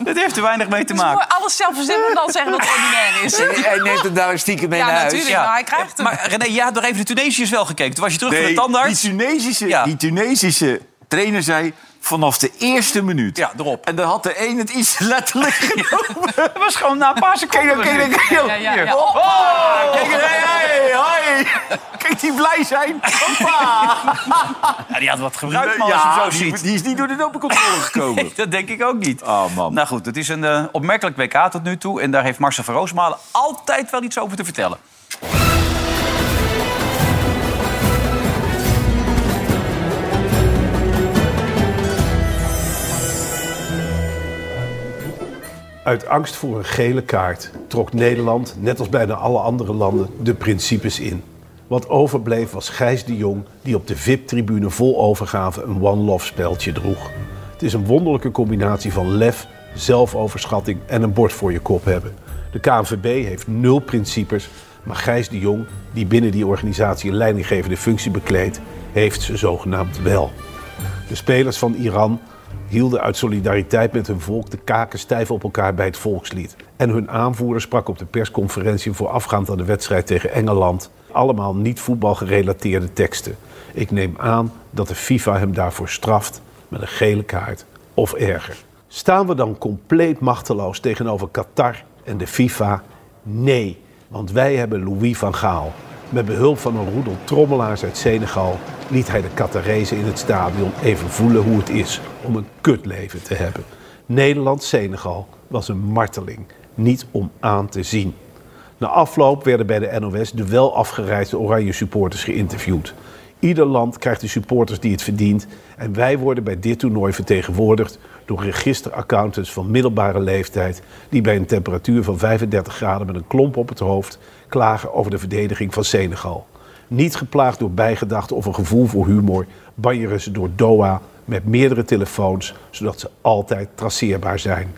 Dat heeft er weinig mee te Het is maken. alles zelf verzinnen en dan zeggen dat het ordinair is. hij neemt het daar stiekem mee Ja, naar huis. natuurlijk. maar hij krijgt hem. Maar René, je had nog even de Tunesiërs wel gekeken. Toen was je terug van de die. Tunesische, Ja. die Tunesische trainer zei vanaf de eerste minuut. Ja, erop. En dan had de een het iets letterlijk genomen. Dat was gewoon na een paar seconden. Kijk, kijk, kijk, kijk. Ja, ja, Hier. ja. Oh, Oh, kijk, hey, hey, hoi. Kijk, die blij zijn. Hoppa. Ja, die had wat gebruikt, man, als je hem zo die, ziet. die is niet door de dopencontrole gekomen. Nee, dat denk ik ook niet. Oh, man. Nou goed, het is een eh, opmerkelijk WK tot nu toe. En daar heeft Marcel van Roosmalen altijd wel iets over te vertellen. Uit angst voor een gele kaart trok Nederland, net als bijna alle andere landen, de principes in. Wat overbleef was Gijs de Jong, die op de VIP-tribune vol overgave een one-love speltje droeg. Het is een wonderlijke combinatie van lef, zelfoverschatting en een bord voor je kop hebben. De KNVB heeft nul principes, maar Gijs de Jong, die binnen die organisatie een leidinggevende functie bekleedt, heeft ze zogenaamd wel. De spelers van Iran hielden uit solidariteit met hun volk de kaken stijf op elkaar bij het volkslied. En hun aanvoerder sprak op de persconferentie voorafgaand aan de wedstrijd tegen Engeland allemaal niet voetbalgerelateerde teksten. Ik neem aan dat de FIFA hem daarvoor straft met een gele kaart of erger. Staan we dan compleet machteloos tegenover Qatar en de FIFA? Nee, want wij hebben Louis van Gaal. Met behulp van een roedel trommelaars uit Senegal liet hij de Qatarezen in het stadion even voelen hoe het is om een kutleven te hebben. Nederland-Senegal was een marteling, niet om aan te zien. Na afloop werden bij de NOS de wel afgereisde Oranje supporters geïnterviewd. Ieder land krijgt de supporters die het verdient. En wij worden bij dit toernooi vertegenwoordigd door registeraccountants van middelbare leeftijd. die bij een temperatuur van 35 graden met een klomp op het hoofd klagen over de verdediging van Senegal. Niet geplaagd door bijgedachten of een gevoel voor humor, banjeren ze door Doha met meerdere telefoons, zodat ze altijd traceerbaar zijn.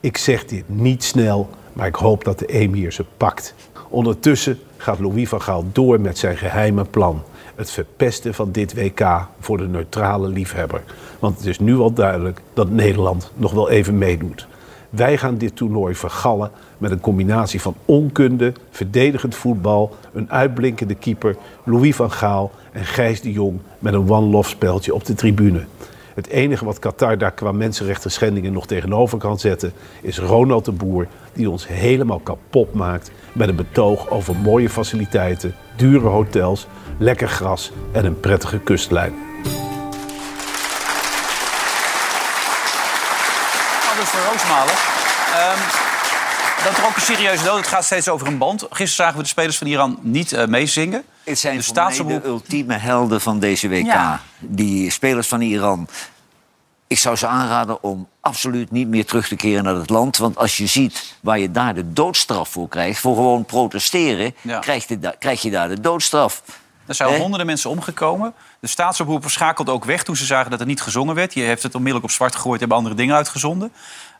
Ik zeg dit niet snel, maar ik hoop dat de emir ze pakt. Ondertussen gaat Louis van Gaal door met zijn geheime plan. Het verpesten van dit WK voor de neutrale liefhebber. Want het is nu al duidelijk dat Nederland nog wel even meedoet. Wij gaan dit toernooi vergallen met een combinatie van onkunde, verdedigend voetbal, een uitblinkende keeper, Louis van Gaal en Gijs de Jong met een one-love speltje op de tribune. Het enige wat Qatar daar qua mensenrechten schendingen nog tegenover kan zetten, is Ronald de Boer, die ons helemaal kapot maakt met een betoog over mooie faciliteiten, dure hotels, lekker gras en een prettige kustlijn. Er serieuze dood. Het gaat steeds over een band. Gisteren zagen we de spelers van Iran niet eh, meezingen. Het zijn de de ultieme helden van deze WK. Ja. Die spelers van Iran. Ik zou ze aanraden om absoluut niet meer terug te keren naar het land. Want als je ziet waar je daar de doodstraf voor krijgt... voor gewoon protesteren, Ja. krijg, je da- krijg je daar de doodstraf. Er zijn honderden mensen omgekomen. De staatsomroep schakelde ook weg toen ze zagen dat er niet gezongen werd. Je heeft het onmiddellijk op zwart gegooid, hebben andere dingen uitgezonden.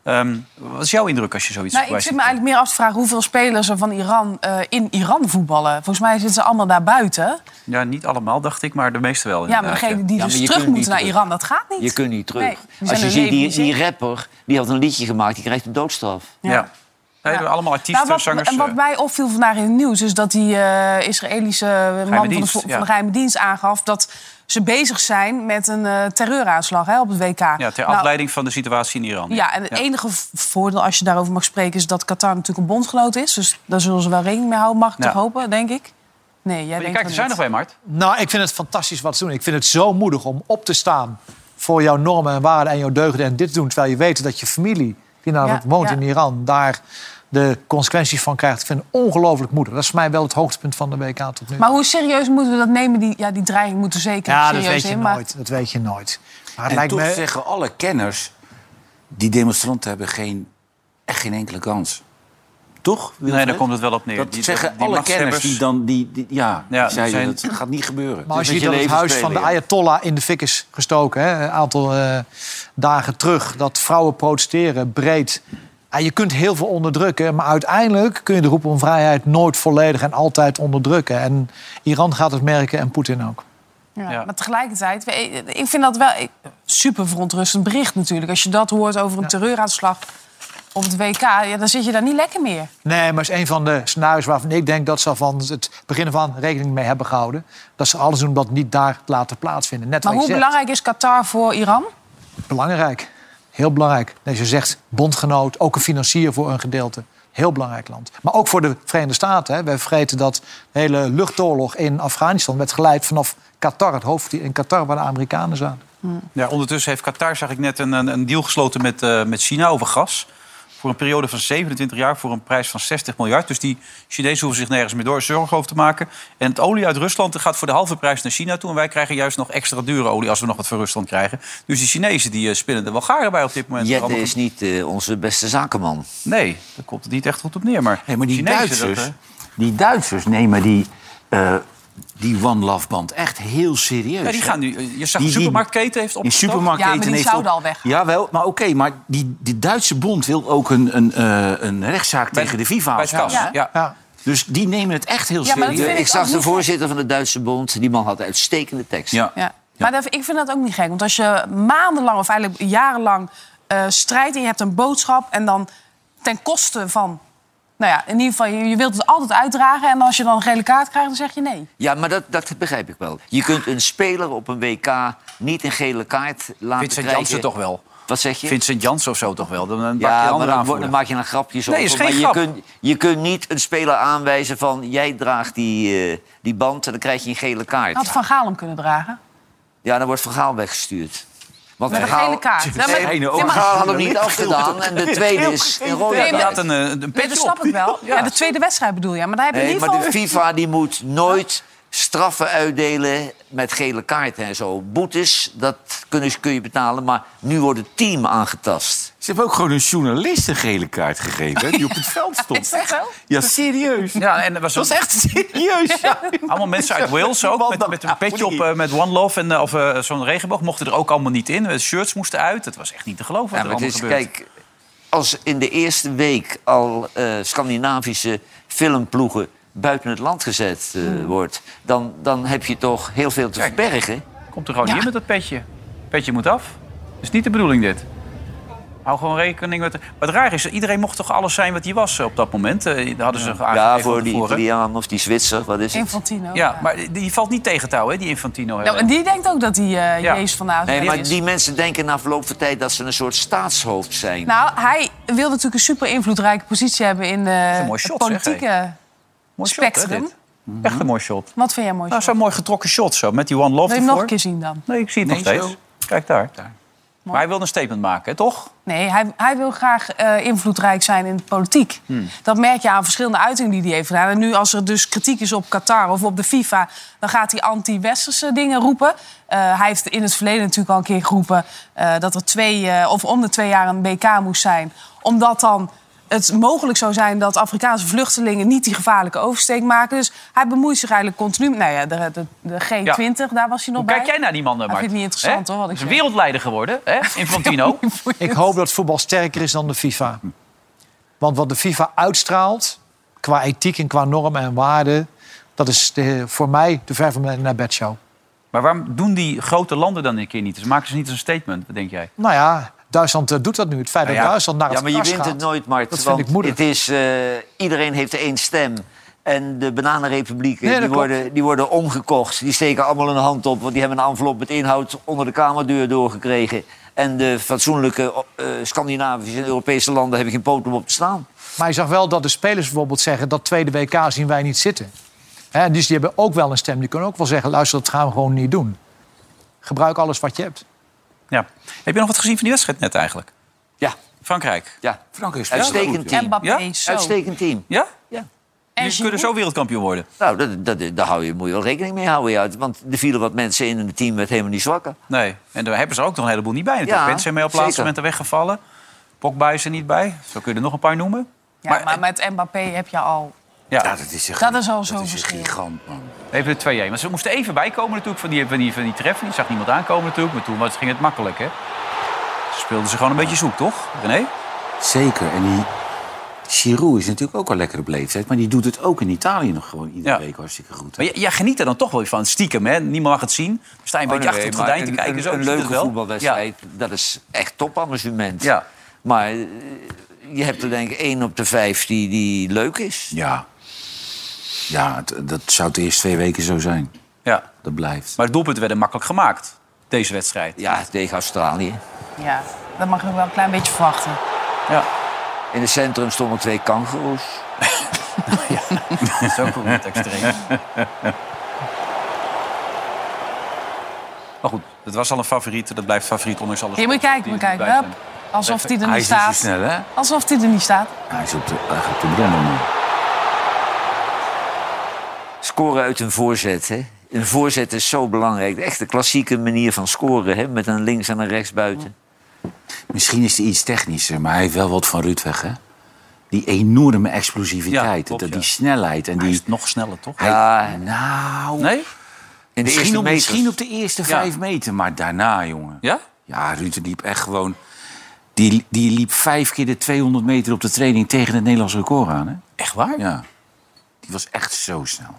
Ehm, wat is jouw indruk als je zoiets Nou, ik zit me eigenlijk meer af te vragen hoeveel spelers er van Iran eh, in Iran voetballen. Volgens mij zitten ze allemaal daar buiten. Ja, niet allemaal, dacht ik, maar de meeste wel. Ja, maar degene die Ja, dus terug moeten naar terug. Iran, dat gaat niet. Je kunt niet terug. Nee, als je ziet, die, die rapper, die had een liedje gemaakt... die krijgt een doodstraf. Ja. Nee, Ja. allemaal artiesten, Nou, wat, zangers. en wat eh, mij opviel vandaag in het nieuws... is dat die eh, Israëlische man van de, van ja. de geheime dienst aangaf... dat ze bezig zijn met een eh, terreuraanslag hè, op het WK. ja, ter Nou, afleiding van de situatie in Iran. Ja, en het enige voordeel als je daarover mag spreken... is dat Qatar natuurlijk een bondgenoot is. Dus daar zullen ze wel rekening mee houden, mag ik Ja. toch hopen, denk ik. Nee, jij denkt er zijn nog bij, Mart. Nou, ik vind het fantastisch wat ze doen. Ik vind het zo moedig om op te staan voor jouw normen en waarden en jouw deugden en dit te doen. Terwijl je weet dat je familie, die nou Ja, woont ja. in Iran, daar de consequenties van krijgt. Ik vind het ongelooflijk moedig. Dat is voor mij wel het hoogtepunt van de WK tot nu. Maar hoe serieus moeten we dat nemen? Die, ja, die dreiging moet er zeker ja, dat serieus weet je in. maar- nooit. Dat weet je nooit. Maar het En lijkt toch me... zeggen alle kenners... die demonstranten hebben geen, echt geen enkele kans. Toch? Nee, daar komt het wel op neer. Dat Die- zeggen die alle kenners die dan... Die, die- ja, Ja, die zeiden zijn- dat gaat niet gebeuren. Maar als je dat het huis van de. Ayatollah in de fik is gestoken... Hè, een aantal eh, dagen terug, dat vrouwen protesteren breed... Ja, je kunt heel veel onderdrukken, maar uiteindelijk kun je de roep om vrijheid nooit volledig en altijd onderdrukken. En Iran gaat het merken en Poetin ook. Ja, Ja. Maar tegelijkertijd, we- ik vind dat wel super verontrustend bericht natuurlijk. Als je dat hoort over een terreuraanslag op het WK, ja, dan zit je daar niet lekker meer. Nee, maar het is een van de scenario's waarvan ik denk dat ze van het begin van rekening mee hebben gehouden. Dat ze alles doen om dat niet daar te laten plaatsvinden. Net Maar wat hoe je zegt. belangrijk is Qatar voor Iran? Belangrijk. Heel belangrijk. Nee, je zegt bondgenoot, ook een financier voor een gedeelte. Heel belangrijk land. Maar ook voor de Verenigde Staten. Hè. We vergeten dat de hele luchtoorlog in Afghanistan werd geleid vanaf Qatar, het hoofd in Qatar waar de Amerikanen zaten. Ja, ondertussen heeft Qatar, zag ik net, een, een een deal gesloten met, eh, met China over gas. Voor een periode van 27 jaar voor een prijs van 60 miljard. Dus die Chinezen hoeven zich nergens meer door zorgen over te maken. En het olie uit Rusland gaat voor de halve prijs naar China toe. En wij krijgen juist nog extra dure olie als we nog wat van Rusland krijgen. Dus die Chinezen die eh, spinnen er wel garen bij op dit moment. Jette Allemaal- is niet eh, onze beste zakenman. Nee, daar komt het niet echt goed op neer. Maar, Hey, maar die Chinezen, Duitsers, dat, die Duitsers nemen die, eh, die One Love Band echt heel serieus. ja, die gaan nu, je zag Die- de die- supermarktketen heeft Die opgestoken. supermarktketen Ja, maar die heeft zouden al weggaan. Jawel, maar oké, maar die, die Duitse bond wil ook een, een, eh, een rechtszaak Bij- tegen de FIFA hè? Ja. Ja. Dus die nemen het echt heel Ja, maar dat serieus. Ik ik zag de voorzitter van de Duitse bond. Die man had uitstekende tekst. Ja. Ja. Maar dat, ik vind dat ook niet gek. Want als je maandenlang of eigenlijk jarenlang eh, strijdt... en je hebt een boodschap en dan ten koste van... Nou ja, in ieder geval, je, je wilt het altijd uitdragen... en als je dan een gele kaart krijgt, dan zeg je nee. Ja, maar dat, dat begrijp ik wel. Je kunt een speler op een WK niet een gele kaart laten Vincent krijgen. Jansen toch wel. Wat zeg je? Vincent Jansen of zo toch wel. Dan, dan maak je een ja, maar dan, dan maak je een grapjes Nee, over. is geen maar je kunt, je kunt niet een speler aanwijzen van... jij draagt die, eh, die band en dan krijg je een gele kaart. Had Van Gaal hem kunnen dragen. Ja, dan wordt Van Gaal weggestuurd. Want Met een gele kaart. Ja, maar- Nee, nee, Van maar- Gaal had hem niet afgedaan. En de tweede is een rode Nee, had een, eh, een Nee, dat op. snap ik wel. Ja, de tweede wedstrijd bedoel je. Maar daar heb je in Nee, ieder maar geval... de FIFA die moet nooit straffen uitdelen met gele kaarten en zo. Boetes, dat kun je, kun je betalen, maar nu wordt het team aangetast. Ze hebben ook gewoon een journalist een gele kaart gegeven... hè, die op het veld stond. Zo? Ja, serieus. Ja, en er was Dat is echt serieus. Ja. allemaal mensen uit Wales ook. Met, met een petje op eh, met One Love en eh, of eh, zo'n regenboog. Mochten er ook allemaal niet in. De shirts moesten uit. Het was echt niet te geloven wat er is, kijk, als in de eerste week al eh, Scandinavische filmploegen buiten het land gezet eh, wordt... Dan, dan heb je toch heel veel te verbergen. Komt er gewoon hier met dat petje. Petje moet af. Dat is niet de bedoeling dit. Hou gewoon rekening met... Wat raar is, iedereen mocht toch alles zijn wat hij was eh, op dat moment? Eh, dat hadden ze Ja, van voor die. Italiaan of die Zwitser, wat is het? Infantino. Ja, maar die valt niet tegen te houden, hè, die Infantino. Ja, en die denkt ook dat hij eh Ja. Jezus van Nazareth Nee, maar is. die mensen denken na verloop van tijd dat ze een soort staatshoofd zijn. Nou, hij wil natuurlijk een super invloedrijke positie hebben in de een mooi shot, zeg, Mooi shot, hè, spectrum. dit. Echt een mooi shot. Wat vind jij mooi? Nou, shot? zo'n mooi getrokken shot zo, met die one love Wil je hem nog een keer zien dan? Nee, ik zie het nog steeds. zo. Kijk daar. Maar hij wilde een statement maken, hè, toch? Nee, hij, hij wil graag eh, invloedrijk zijn in de politiek. Hmm. Dat merk je aan verschillende uitingen die hij heeft gedaan. En nu als er dus kritiek is op Qatar of op de FIFA... dan gaat hij anti-westerse dingen roepen. Eh, hij heeft in het verleden natuurlijk al een keer geroepen... eh, dat er twee, eh, of om de twee jaar een BK moest zijn. Omdat dan het mogelijk zou zijn dat Afrikaanse vluchtelingen... niet die gevaarlijke oversteek maken. Dus hij bemoeit zich eigenlijk continu... Nou ja, de, de, de G20, daar was hij nog Hoe bij. kijk jij naar die man, Mart? Hij vindt het niet interessant, Hè? hoor, wat ik Hij is wereldleider geworden, hè? Infantino. Ik hoop dat voetbal sterker is dan de FIFA. Want wat de FIFA uitstraalt, qua ethiek en qua normen en waarden... dat is de, voor mij de ver van mijn naar bed show. maar waarom doen die grote landen dan een keer niet? Dus maken ze niet een statement, wat denk jij? Nou ja, Duitsland eh, doet dat nu. Het feit Nou dat ja. Duitsland naar Ja, het maar je wint gaat, het nooit, Mart. Dat vind ik moedig. Het is, eh, iedereen heeft één stem. En de bananenrepublieken Nee, die, klopt. worden, die worden omgekocht. Die steken allemaal een hand op, want die hebben een envelop met inhoud onder de kamerdeur doorgekregen. En de fatsoenlijke eh, Scandinavische en Europese landen hebben geen poot om op te staan. Maar je zag wel dat de spelers bijvoorbeeld zeggen... dat tweede WK zien wij niet zitten. Hè, dus die hebben ook wel een stem. Die kunnen ook wel zeggen, luister, dat gaan we gewoon niet doen. Gebruik alles wat je hebt. Ja. Heb je nog wat gezien van die wedstrijd net eigenlijk? Ja, Frankrijk. ja. Frankrijk speelt Uitstekend team. Mbappé, Ja? zo. Uitstekend team. Ja? Ja. En Jullie kunnen zo wereldkampioen worden. Nou, dat, dat, daar hou je, moet je wel rekening mee houden. Ja. Want er vielen wat mensen in en het team werd helemaal niet zwakker. Nee. En daar hebben ze ook nog een heleboel niet bij. Ja, Mensen mee op laatste moment er weggevallen. Pogba is er niet bij. Zo kun je er nog een paar noemen. Ja, maar, met Mbappé heb je al... Ja, Ja, dat is een, Dat is al zo'n dat is een verschil. gigant, man. even de 2-1. Want ze moesten even bijkomen natuurlijk van die, van die, van die treffer. Die zag niemand aankomen natuurlijk. Maar toen was, ging het makkelijk, hè? Ze speelden ze gewoon een beetje zoek, toch, René? Zeker. En die Giroud is natuurlijk ook al lekker op leeftijd. Maar die doet het ook in Italië nog gewoon iedere Ja. week hartstikke goed. Maar jij, geniet er dan toch wel van, stiekem, hè? Niemand mag het zien. Dan sta je een Oh, beetje nee, achter het maar gordijn te een- kijken. Een, zo, een leuke wel. voetbalwedstrijd, dat is echt topamusement. Ja. Maar eh, je hebt er denk ik één op de vijf die, die leuk is. Ja. Ja, het- dat zou de eerste twee weken zo zijn. ja. Dat blijft. Maar de doelpunten werden makkelijk gemaakt, deze wedstrijd. Ja, tegen Australië. Ja, dat mag je wel een klein beetje verwachten. Ja. In het centrum stonden twee kangoeroes. Dat is ook wel wat extreem. Maar goed, het was al een favoriet. Dat blijft favoriet ondanks alles. Hier moet je kijken, moet je kijken. Hup. Alsof hij er Hij niet is niet zo staat. snel, hè? Alsof hij er niet staat. Hij is op de, op de. Scoren uit een voorzet. Hè? Een voorzet is zo belangrijk. Echt de klassieke manier van scoren. Hè? Met een links en een rechts buiten. Misschien is hij iets technischer, maar hij heeft wel wat van Rutweg, hè? Die enorme explosiviteit, Ja, klopt, dat- ja. die snelheid. En Hij die, is nog sneller, toch? Ja, nou, Nee? in de misschien, eerste op, misschien op de eerste Ja. vijf meter, maar daarna, jongen. Ja? Ja, Ruud liep echt gewoon... Die, die liep vijf keer de 200 meter op de training tegen het Nederlands record aan, hè? Echt waar? Ja. Die was echt zo snel.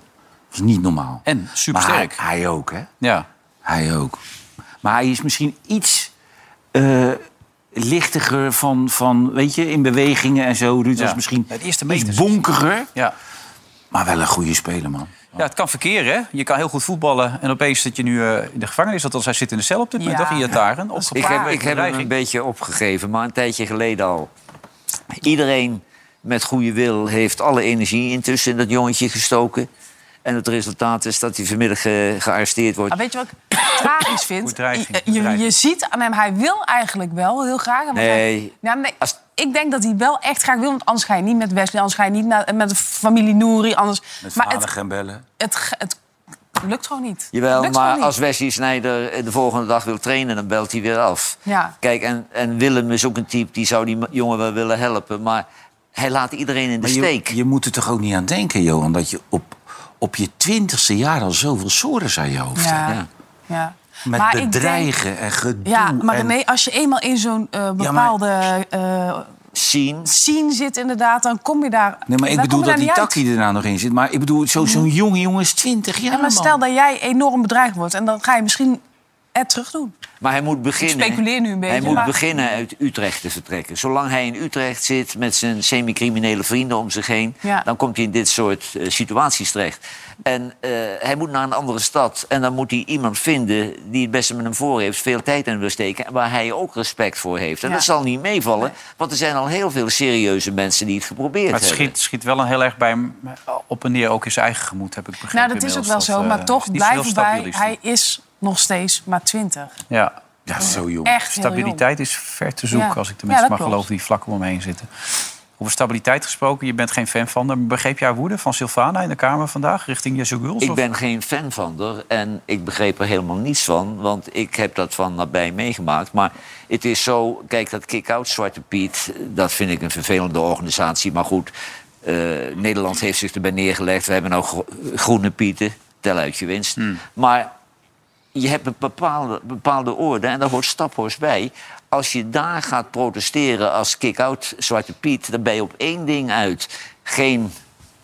Dat was niet normaal. En supersterk. Maar hij, hij ook, hè? Ja. Hij ook. Maar hij is misschien iets eh, lichtiger van, van, weet je, in bewegingen en zo. Ruud Ja. was misschien Het eerste iets bonkiger, Ja. maar wel een goede speler, man. ja, het kan verkeren, hè? Je kan heel goed voetballen en opeens zit je nu eh, in de gevangenis. Althans, hij zit in de cel op dit moment, Ja. toch? Iataren. Dat is Ik heb, ik heb hem een beetje opgegeven, maar een tijdje geleden al. Iedereen met goede wil heeft alle energie intussen in dat jongetje gestoken. En het resultaat is dat hij vanmiddag eh, gearresteerd wordt. Maar weet je wat ik tragisch vind? Je, je, ziet aan hem, hij wil eigenlijk wel heel graag. maar Nee. hij- ja, nee Als- Ik denk dat hij wel echt graag wil, want anders ga je niet met Wesley, anders ga je niet naar, met de familie Nouri. Anders, Met maar het, gaan bellen. het, het lukt gewoon niet. Jawel, Lukt maar niet. als Wesley Sneijder eh, de volgende dag wil trainen, dan belt hij weer af. Ja. Kijk, en, en Willem is ook een type die zou die jongen wel willen helpen. Maar hij laat iedereen in de Maar steek. je, je moet er toch ook niet aan denken, Johan... dat je op, op je twintigste jaar al zoveel sores aan je hoofd Ja. hebt. Ja. Ja. Met Maar denk- bedreigen en gedoe. Ja, maar en, nee, als je eenmaal in zo'n eh, bepaalde eh Zien. scene zit, inderdaad, dan kom je daar. Nee, maar ik bedoel dat die takkie er nou nog in zit. Maar ik bedoel, zo- zo'n jonge jongen is twintig jaar, Ja, maar man. stel dat jij enorm bedreigd wordt en dan ga je misschien het terug doen. Maar hij moet beginnen. Ik speculeer nu een beetje, Hij moet maar- beginnen uit Utrecht te vertrekken. Zolang hij in Utrecht zit met zijn semi-criminele vrienden om zich heen, Ja. dan komt hij in dit soort eh, situaties terecht. En eh, hij moet naar een andere stad. En dan moet hij iemand vinden die het beste met hem voor heeft, veel tijd in wil steken. En waar hij ook respect voor heeft. En Ja. dat zal niet meevallen, want er zijn al heel veel serieuze mensen die het geprobeerd Maar het hebben. schiet, schiet wel een heel erg bij hem op en neer, ook in zijn eigen gemoed, heb ik begrepen. Nou, dat is ook wel zo. Maar eh, toch blijven bij, hij is nog steeds maar 20. Ja. Ja, zo jong. Echt heel Stabiliteit is ver te zoeken, Ja. als ik de mensen dat maar geloof die vlak om hem heen zitten. Over stabiliteit gesproken, je bent geen fan van haar. Begreep jij haar woede van Silvana in de Kamer vandaag richting Jesse Guls? Ik of- ben geen fan van haar en ik begreep er helemaal niets van. Want ik heb dat van nabij meegemaakt. Maar het is zo, kijk, dat kick-out Zwarte Piet... dat vind ik een vervelende organisatie. Maar goed, eh, Nederland heeft zich erbij neergelegd. We hebben nou gro- groene pieten, tel uit je winst. Maar je hebt een bepaalde, bepaalde orde en daar hoort Staphorst bij. Als je daar gaat protesteren als kick-out Zwarte Piet... dan ben je op één ding uit. Geen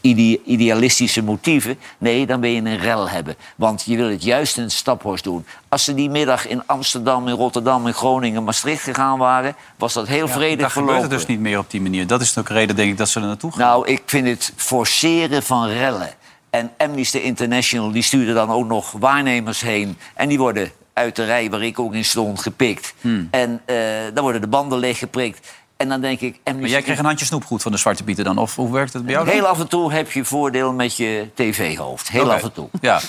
ide- idealistische motieven. Nee, dan ben je een rel hebben. Want je wil het juist in Staphorst doen. Als ze die middag in Amsterdam, in Rotterdam, in Groningen... Maastricht gegaan waren, was dat heel Ja, vredig gebeurt verlopen. het dus niet meer op die manier. Dat is ook de reden, denk ik, dat ze er naartoe gaan. Nou, ik vind het forceren van rellen. En Amnesty International die stuurde dan ook nog waarnemers heen. En die worden uit de rij waar ik ook in stond gepikt. Hmm. En eh, dan worden de banden leeggeprikt. En dan denk ik... Maar Amnesty jij kreeg een handje snoepgoed van de Zwarte Pieten dan? Of hoe werkt het bij jou? Heel af en toe heb je voordeel met je tv-hoofd. Heel af en toe. Ja.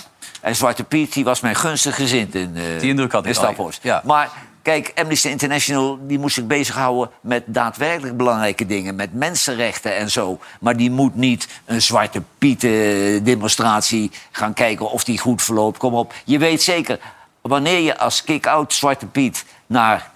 En Zwarte Piet die was mij gunstig gezind in, eh Die indruk had ik in ja. Maar kijk, Amnesty International die moest zich bezighouden met daadwerkelijk belangrijke dingen. Met mensenrechten en zo. Maar die moet niet een Zwarte Piet-demonstratie gaan kijken of die goed verloopt. Kom op. Je weet zeker, wanneer je als kick-out Zwarte Piet naar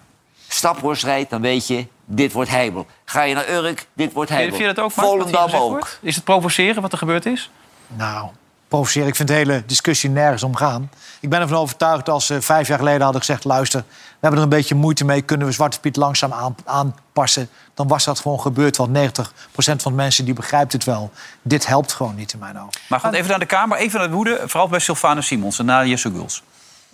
Staphorst rijdt... dan weet je, dit wordt heibel. Ga je naar Urk, dit wordt Vind heibel. je dat ook, Mark, wat hier Volendam gezegd ook. wordt? Is het provoceren wat er gebeurd is? Nou, provoceren. Ik vind de hele discussie nergens om gaan. Ik ben ervan overtuigd dat als ze vijf jaar geleden hadden gezegd... luister, hebben er een beetje moeite mee... kunnen we Zwarte Piet langzaam aan, aanpassen... dan was dat gewoon gebeurd. Want 90% van de mensen die begrijpt het wel. Dit helpt gewoon niet in mijn ogen. Maar goed, even naar de Kamer. Even naar de woede. Vooral bij Sylvana Simons en na Jesse Guls.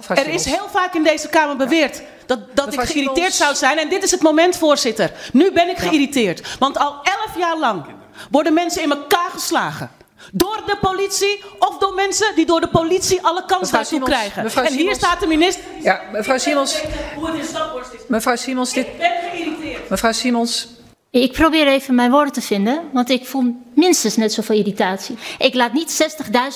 Er is heel vaak in deze Kamer beweerd dat, dat ik geïrriteerd zou zijn. En dit is het moment, voorzitter. Nu ben ik geïrriteerd. Want al elf jaar lang worden mensen in elkaar geslagen. Door de politie of door mensen die door de politie alle kans Mevrouw daartoe Simons, krijgen. mevrouw en hier staat de minister. Ja, mevrouw Simons. Mevrouw Simons, dit... Ik ben geïrriteerd. Mevrouw Simons. Ik probeer even mijn woorden te vinden, want ik voel minstens net zoveel irritatie. Ik laat niet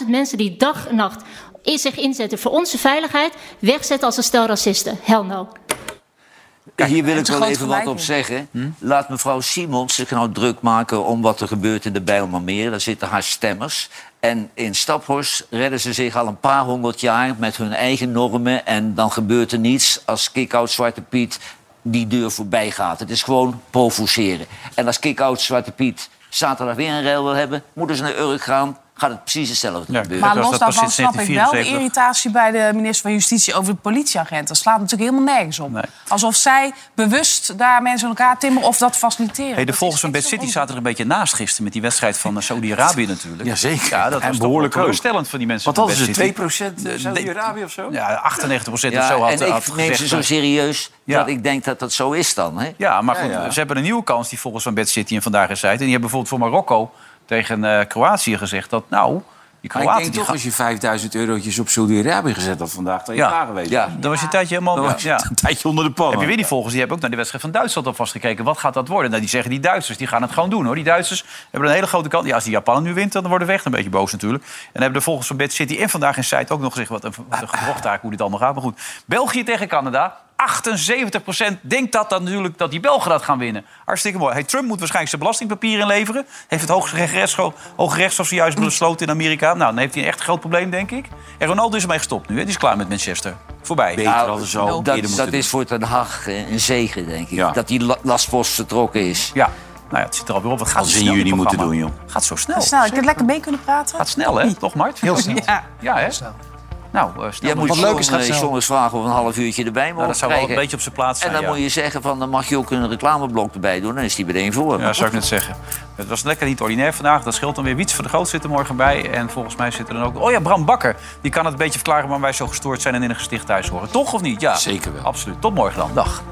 60.000 mensen die dag en nacht in zich inzetten voor onze veiligheid wegzetten als een stel racisten. Hell no. Hier wil ik wel even wat op zeggen. Laat mevrouw Simons zich nou druk maken om wat er gebeurt in de Bijlmermeer. Daar zitten haar stemmers. En in Staphorst redden ze zich al een paar honderd jaar met hun eigen normen. En dan gebeurt er niets als kick-out Zwarte Piet die deur voorbij gaat. Het is gewoon provoceren. En als kick-out Zwarte Piet zaterdag weer een rel wil hebben... moeten ze naar Urk gaan, gaat het precies hetzelfde Ja. gebeuren. Maar was los daarvan snap ik wel de 1974. irritatie bij de minister van Justitie over de politieagent. Dat slaat natuurlijk helemaal nergens op. Nee. Alsof zij bewust daar mensen in elkaar timmeren of dat faciliteren. Hey, de volgers is van Bad echt City zaten er een beetje naast gisteren... met die wedstrijd van eh, Saudi-Arabië natuurlijk. Jazeker. Ja, dat En was behoorlijk teleurstellend voor die mensen Wat van ze, City. 2% Saudi-Arabië of zo? Ja, 98 procent of Ja, zo had, en had ik neem ze zo serieus Ja. dat ik denk dat dat zo is dan. Hè? Ja, maar Ja, goed, ja. ze hebben een nieuwe kans, die volgens van Bad City en vandaag is En die hebben bijvoorbeeld voor Marokko tegen eh, Kroatië gezegd dat, nou, die Maar ik Kroaten... denk die toch, gaan- als je 5000 eurotjes op Saudi-Arabië gezet had vandaag... dat je Ja. klaar geweest Ja. Dan was je een tijdje helemaal... Dan was je ja. een tijdje onder de pan. Heb je weer die volgers, die hebben ook naar de wedstrijd van Duitsland alvast gekeken. Wat gaat dat worden? Nou, die zeggen die Duitsers, die gaan het gewoon doen hoor. Die Duitsers hebben een hele grote kans. Ja, als die Japanen nu wint, dan worden we echt een beetje boos natuurlijk. En dan hebben de volgers van Bad City en vandaag in site ook nog gezegd... wat een, wat een gevochtaak, hoe dit allemaal gaat. Maar goed, België tegen Canada. 78% denkt dat, dan natuurlijk dat die Belgen dat gaan winnen. Hartstikke mooi. Hey, Trump moet waarschijnlijk zijn belastingpapieren inleveren. Heeft het Hoge Rechtshof, zojuist besloten in Amerika. Nou, dan heeft hij een echt groot probleem, denk ik. En Ronaldo is ermee gestopt nu. Hè? Die is klaar met Manchester. Voorbij. Beter Nou, eerder dat, is voor Ten Hag eh, een zegen, denk ik. Ja. Dat die la- lastpost vertrokken is. Ja, nou ja, het zit er alweer op. Wat gaat het ze in juni moeten doen, joh. Gaat zo snel. Snel, ik heb lekker mee kunnen praten. Gaat snel, hè? Toch, Mart? Heel snel. Ja. Ja, hè? Snel. Nou, eh, snel Ja, moet je Wat leuk is, gaat eh. John eens vragen of een half uurtje erbij mogen Nou, dat zou wel een beetje op zijn plaats zijn. En dan ja. moet je zeggen van, dan mag je ook een reclameblok erbij doen. Dan is die meteen voor. Ja, zou ik net zeggen. Het was lekker niet ordinair vandaag. Dat scheelt dan weer. Wiets van de Groot zit er morgen bij. En volgens mij zit er dan ook... Oh ja, Bram Bakker. Die kan het een beetje verklaren waarom wij zo gestoord zijn... en in een gesticht thuis horen. Toch of niet? Ja. Zeker wel. Absoluut. Tot morgen dan. Dag.